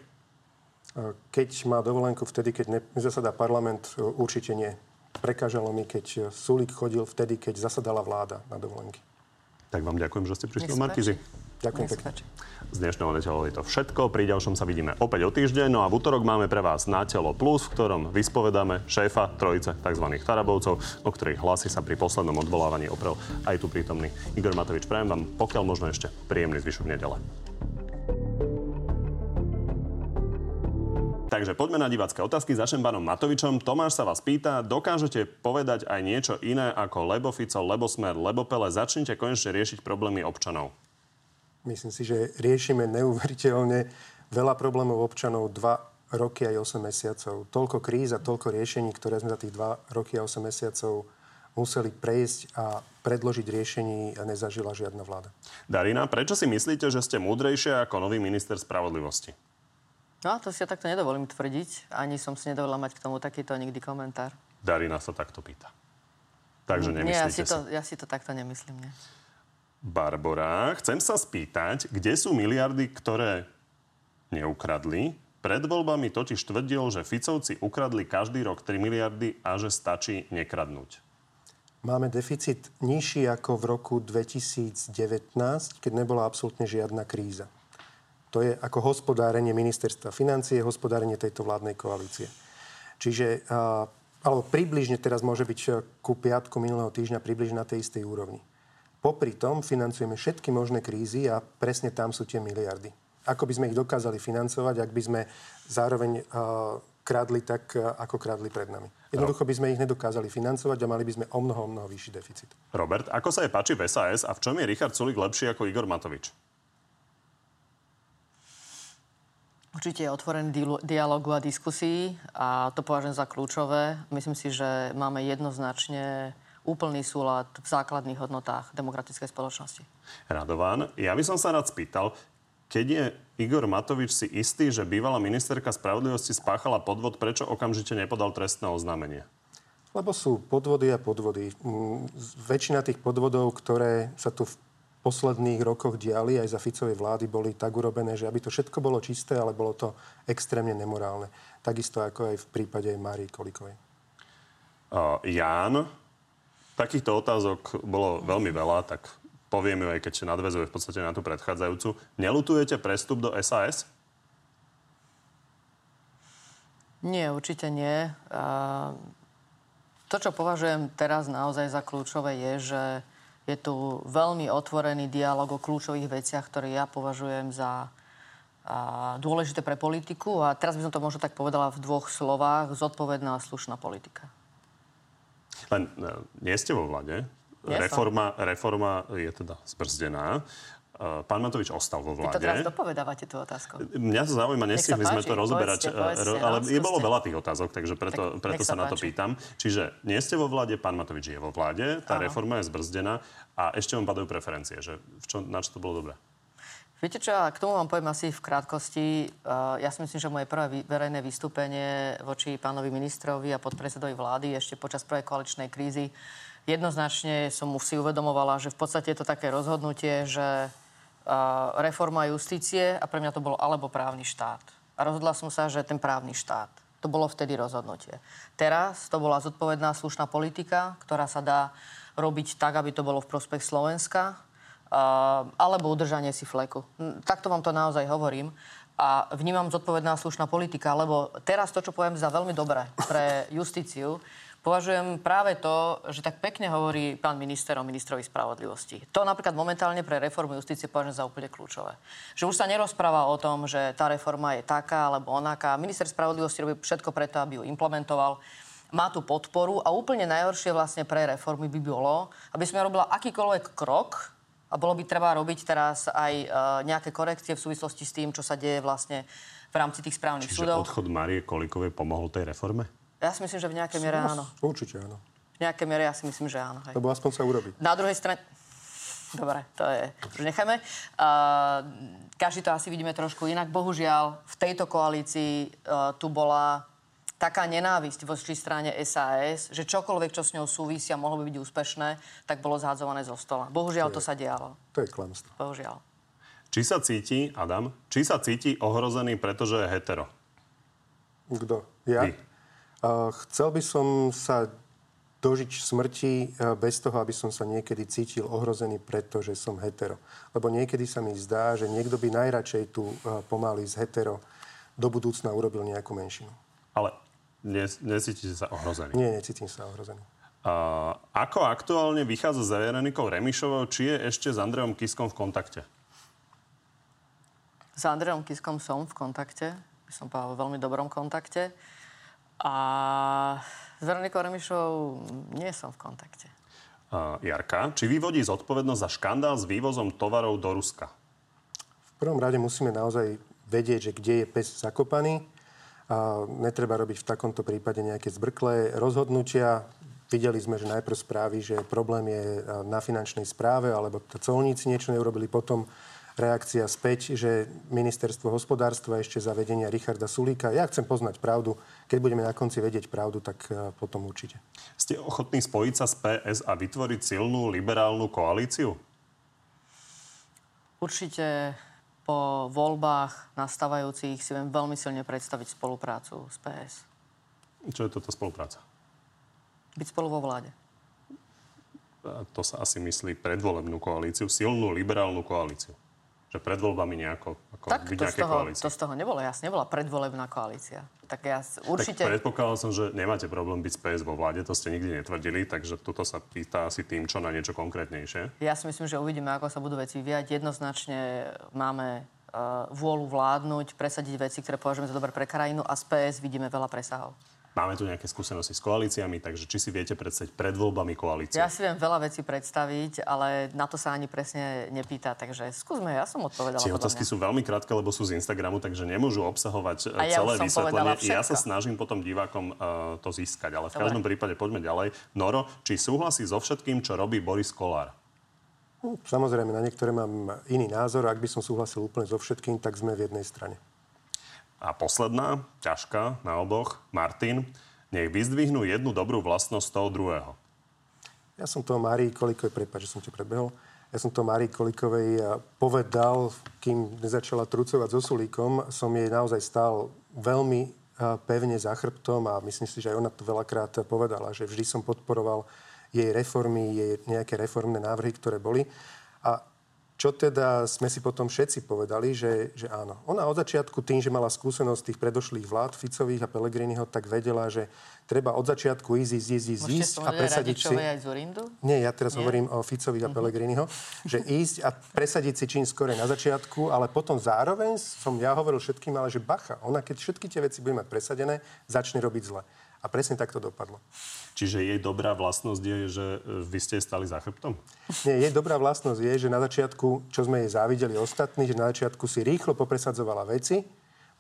Keď má dovolenku vtedy, keď nezasadá parlament, určite nie. Prekážalo mi, keď Sulík chodil vtedy, keď zasadala vláda na dovolenky. Tak vám ďakujem, že ste prišli do Markizy. Ďakujem pekne. Z dnešného Netelo je to všetko. Pri ďalšom sa vidíme opäť o týždeň. No a v útorok máme pre vás na telo plus, v ktorom vyspovedáme šéfa trojice tzv. Tarabovcov, o ktorých hlasy sa pri poslednom odvolávaní oprel aj tu prítomný Igor Matovič. Prajem vám pokiaľ možno ešte príjemný zvyšok nedele. Takže poďme na divácké otázky. Začnem pánom Matovičom. Tomáš sa vás pýta, dokážete povedať aj niečo iné ako lebo Fico, lebo Smer, lebo Pele? Začnite konečne riešiť problémy občanov. Myslím si, že riešime neuveriteľne veľa problémov občanov dva roky aj 8 mesiacov. Toľko kríz a toľko riešení, ktoré sme za tých 2 roky a 8 mesiacov museli prejsť a predložiť riešení a nezažila žiadna vláda. Darina, prečo si myslíte, že ste múdrejšia ako nový minister spravodlivosti? No, to si ja takto nedovolím tvrdiť. Ani som si nedovolila mať k tomu takýto nikdy komentár. Darina sa takto pýta. Takže nemyslíte Nie, ja si, to, ja si to takto nemyslím. Nie. Barbora, chcem sa spýtať, kde sú miliardy, ktoré neukradli? Pred voľbami totiž tvrdil, že Ficovci ukradli každý rok 3 miliardy a že stačí nekradnúť. Máme deficit nižší ako v roku 2019, keď nebola absolútne žiadna kríza. To je ako hospodárenie ministerstva financie, hospodárenie tejto vládnej koalície. Čiže, alebo približne teraz môže byť ku piatku minulého týždňa približne na tej istej úrovni. Popri tom financujeme všetky možné krízy a presne tam sú tie miliardy. Ako by sme ich dokázali financovať, ak by sme zároveň uh, kradli tak, uh, ako kradli pred nami. Jednoducho by sme ich nedokázali financovať a mali by sme o mnoho, o mnoho vyšší deficit. Robert, ako sa je páči v SAS a v čom je Richard Sulik lepší ako Igor Matovič? Určite je otvorený dialogu a diskusii a to považujem za kľúčové. Myslím si, že máme jednoznačne úplný súlad v základných hodnotách demokratickej spoločnosti. Radován, ja by som sa rád spýtal, keď je Igor Matovič si istý, že bývalá ministerka spravodlivosti spáchala podvod, prečo okamžite nepodal trestné oznámenie? Lebo sú podvody a podvody. Väčšina tých podvodov, ktoré sa tu v posledných rokoch diali aj za Ficovej vlády, boli tak urobené, že aby to všetko bolo čisté, ale bolo to extrémne nemorálne. Takisto ako aj v prípade Márii Kolikovej. Uh, Ján, Takýchto otázok bolo veľmi veľa, tak poviem ju aj keď nadvezuje v podstate na tú predchádzajúcu. Nelutujete prestup do SAS? Nie, určite nie. To, čo považujem teraz naozaj za kľúčové, je, že je tu veľmi otvorený dialog o kľúčových veciach, ktoré ja považujem za dôležité pre politiku. A teraz by som to možno tak povedala v dvoch slovách. Zodpovedná a slušná politika. Len e, nie ste vo vlade. Reforma, reforma je teda zbrzdená. Eh, pán Matovič ostal vo vláde. Vy to teraz dopovedávate tú otázku. Mňa to zaujíma, nestihli sme to rozoberať, povedzte, povedzte, eh, ale no, je bolo veľa tých otázok, takže preto, tak, preto sa, sa na to pýtam. Čiže nie ste vo vláde, pán Matovič je vo vláde, tá Áno. reforma je zbrzdená a ešte vám padajú preferencie, že v čo, na čo to bolo dobré? Viete čo, k tomu vám poviem asi v krátkosti. Eh, ja si myslím, že moje prvé verejné vystúpenie voči pánovi ministrovi a podpredsedovi vlády ešte počas prvej koaličnej krízy jednoznačne som mu si uvedomovala, že v podstate je to také rozhodnutie, že reforma justície a pre mňa to bolo alebo právny štát. A rozhodla som sa, že ten právny štát. To bolo vtedy rozhodnutie. Teraz to bola zodpovedná slušná politika, ktorá sa dá robiť tak, aby to bolo v prospech Slovenska, alebo udržanie si fleku. Takto vám to naozaj hovorím. A vnímam zodpovedná slušná politika, lebo teraz to, čo poviem za veľmi dobré pre justíciu, považujem práve to, že tak pekne hovorí pán minister o ministrovi spravodlivosti. To napríklad momentálne pre reformu justície považujem za úplne kľúčové. Že už sa nerozpráva o tom, že tá reforma je taká alebo onaká. Minister spravodlivosti robí všetko preto, aby ju implementoval má tu podporu a úplne najhoršie vlastne pre reformy by bolo, aby sme robila akýkoľvek krok, a bolo by treba robiť teraz aj e, nejaké korekcie v súvislosti s tým, čo sa deje vlastne v rámci tých správnych Čiže súdov. odchod Marie Kolikovej pomohol tej reforme? Ja si myslím, že v nejakej miere áno. Určite áno. V nejakej miere ja si myslím, že áno. Hej. Lebo aspoň sa urobí. Na druhej strane... Dobre, to je... Už necháme. Uh, každý to asi vidíme trošku inak. Bohužiaľ, v tejto koalícii uh, tu bola taká nenávisť voči strane SAS, že čokoľvek, čo s ňou súvisí a mohlo by byť úspešné, tak bolo zhádzované zo stola. Bohužiaľ, to, je, to sa dialo. To je klamstvo. Bohužiaľ. Či sa cíti, Adam, či sa cíti ohrozený, pretože je hetero? Kto? Ja? Vy. Chcel by som sa dožiť smrti e, bez toho, aby som sa niekedy cítil ohrozený, pretože som hetero. Lebo niekedy sa mi zdá, že niekto by najradšej tu e, pomaly z hetero do budúcna urobil nejakú menšinu. Ale necítite sa ohrozený? Nie, necítim sa ohrozený. Uh, ako aktuálne vychádza za Veronikou Remišovou? Či je ešte s Andreom Kiskom v kontakte? S Andreom Kiskom som v kontakte. By som povedal, v veľmi dobrom kontakte. A s Veronikou Remišovou nie som v kontakte. Uh, Jarka, či vyvodí zodpovednosť za škandál s vývozom tovarov do Ruska? V prvom rade musíme naozaj vedieť, že kde je pes zakopaný. A netreba robiť v takomto prípade nejaké zbrklé rozhodnutia. Videli sme, že najprv správy, že problém je na finančnej správe, alebo colníci niečo neurobili. Potom reakcia späť, že ministerstvo hospodárstva ešte zavedenia Richarda Sulíka. Ja chcem poznať pravdu. Keď budeme na konci vedieť pravdu, tak potom určite. Ste ochotní spojiť sa s PS a vytvoriť silnú liberálnu koalíciu? Určite po voľbách nastávajúcich si viem veľmi silne predstaviť spoluprácu s PS. Čo je toto spolupráca? Byť spolu vo vláde. A to sa asi myslí predvolebnú koalíciu, silnú liberálnu koalíciu že pred voľbami nejako ako tak byť to z, toho, koalície. to z toho nebolo jasne, nebola predvolebná koalícia. Tak ja určite... Tak predpokladal som, že nemáte problém byť s PS vo vláde, to ste nikdy netvrdili, takže toto sa pýta asi tým, čo na niečo konkrétnejšie. Ja si myslím, že uvidíme, ako sa budú veci vyvíjať. Jednoznačne máme uh, vôľu vládnuť, presadiť veci, ktoré považujeme za dobré pre krajinu a z PS vidíme veľa presahov. Máme tu nejaké skúsenosti s koalíciami, takže či si viete predstaviť pred voľbami koalície? Ja si viem veľa vecí predstaviť, ale na to sa ani presne nepýta, takže skúsme, ja som odpovedala. Tie otázky sú veľmi krátke, lebo sú z Instagramu, takže nemôžu obsahovať e, ja celé vysvetlenie. Ja sa snažím potom divákom uh, to získať, ale v Dobre. každom prípade poďme ďalej. Noro, či súhlasí so všetkým, čo robí Boris Kolár? Samozrejme, na niektoré mám iný názor. Ak by som súhlasil úplne so všetkým, tak sme v jednej strane. A posledná, ťažká na oboch, Martin, nech vyzdvihnú jednu dobrú vlastnosť toho druhého. Ja som to Márii Kolikovej, prepáč, že som ťa predbehol, ja som to Márii Kolikovej eh, povedal, kým nezačala trucovať so Sulíkom, som jej naozaj stál veľmi eh, pevne za chrbtom a myslím si, že aj ona to veľakrát povedala, že vždy som podporoval jej reformy, jej nejaké reformné návrhy, ktoré boli. Čo teda sme si potom všetci povedali, že, že áno. Ona od začiatku tým, že mala skúsenosť tých predošlých vlád Ficových a Pelegriniho, tak vedela, že treba od začiatku ísť, ísť, ísť, ísť, ísť a presadiť si... aj z Urindu? Nie, ja teraz Nie? hovorím o Ficových a mhm. Pelegriniho, že ísť a presadiť si čím skore na začiatku, ale potom zároveň som ja hovoril všetkým, ale že bacha, ona keď všetky tie veci bude mať presadené, začne robiť zle. A presne tak to dopadlo. Čiže jej dobrá vlastnosť je, že e, vy ste stali za chrbtom? Nie, jej dobrá vlastnosť je, že na začiatku, čo sme jej závideli ostatní, že na začiatku si rýchlo popresadzovala veci,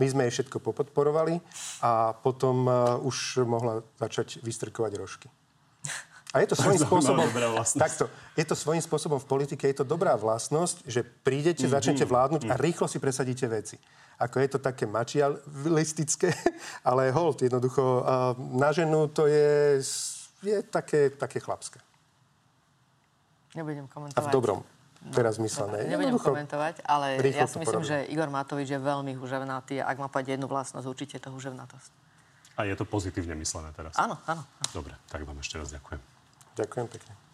my sme jej všetko popodporovali a potom uh, už mohla začať vystrkovať rožky. A je to svojím spôsobom... Takto, je to svojím spôsobom v politike, je to dobrá vlastnosť, že prídete, mm-hmm. začnete vládnuť a rýchlo si presadíte veci ako je to také mačialistické, ale hold, jednoducho na ženu to je, je také, také chlapské. Nebudem komentovať. A v dobrom. No, teraz myslené. Nebudem komentovať, ale ja si myslím, že Igor Matovič je veľmi huževnatý a ak má povedať jednu vlastnosť, určite je to huževnatosť. A je to pozitívne myslené teraz? Áno, áno. Dobre, tak vám ešte raz ďakujem. Ďakujem pekne.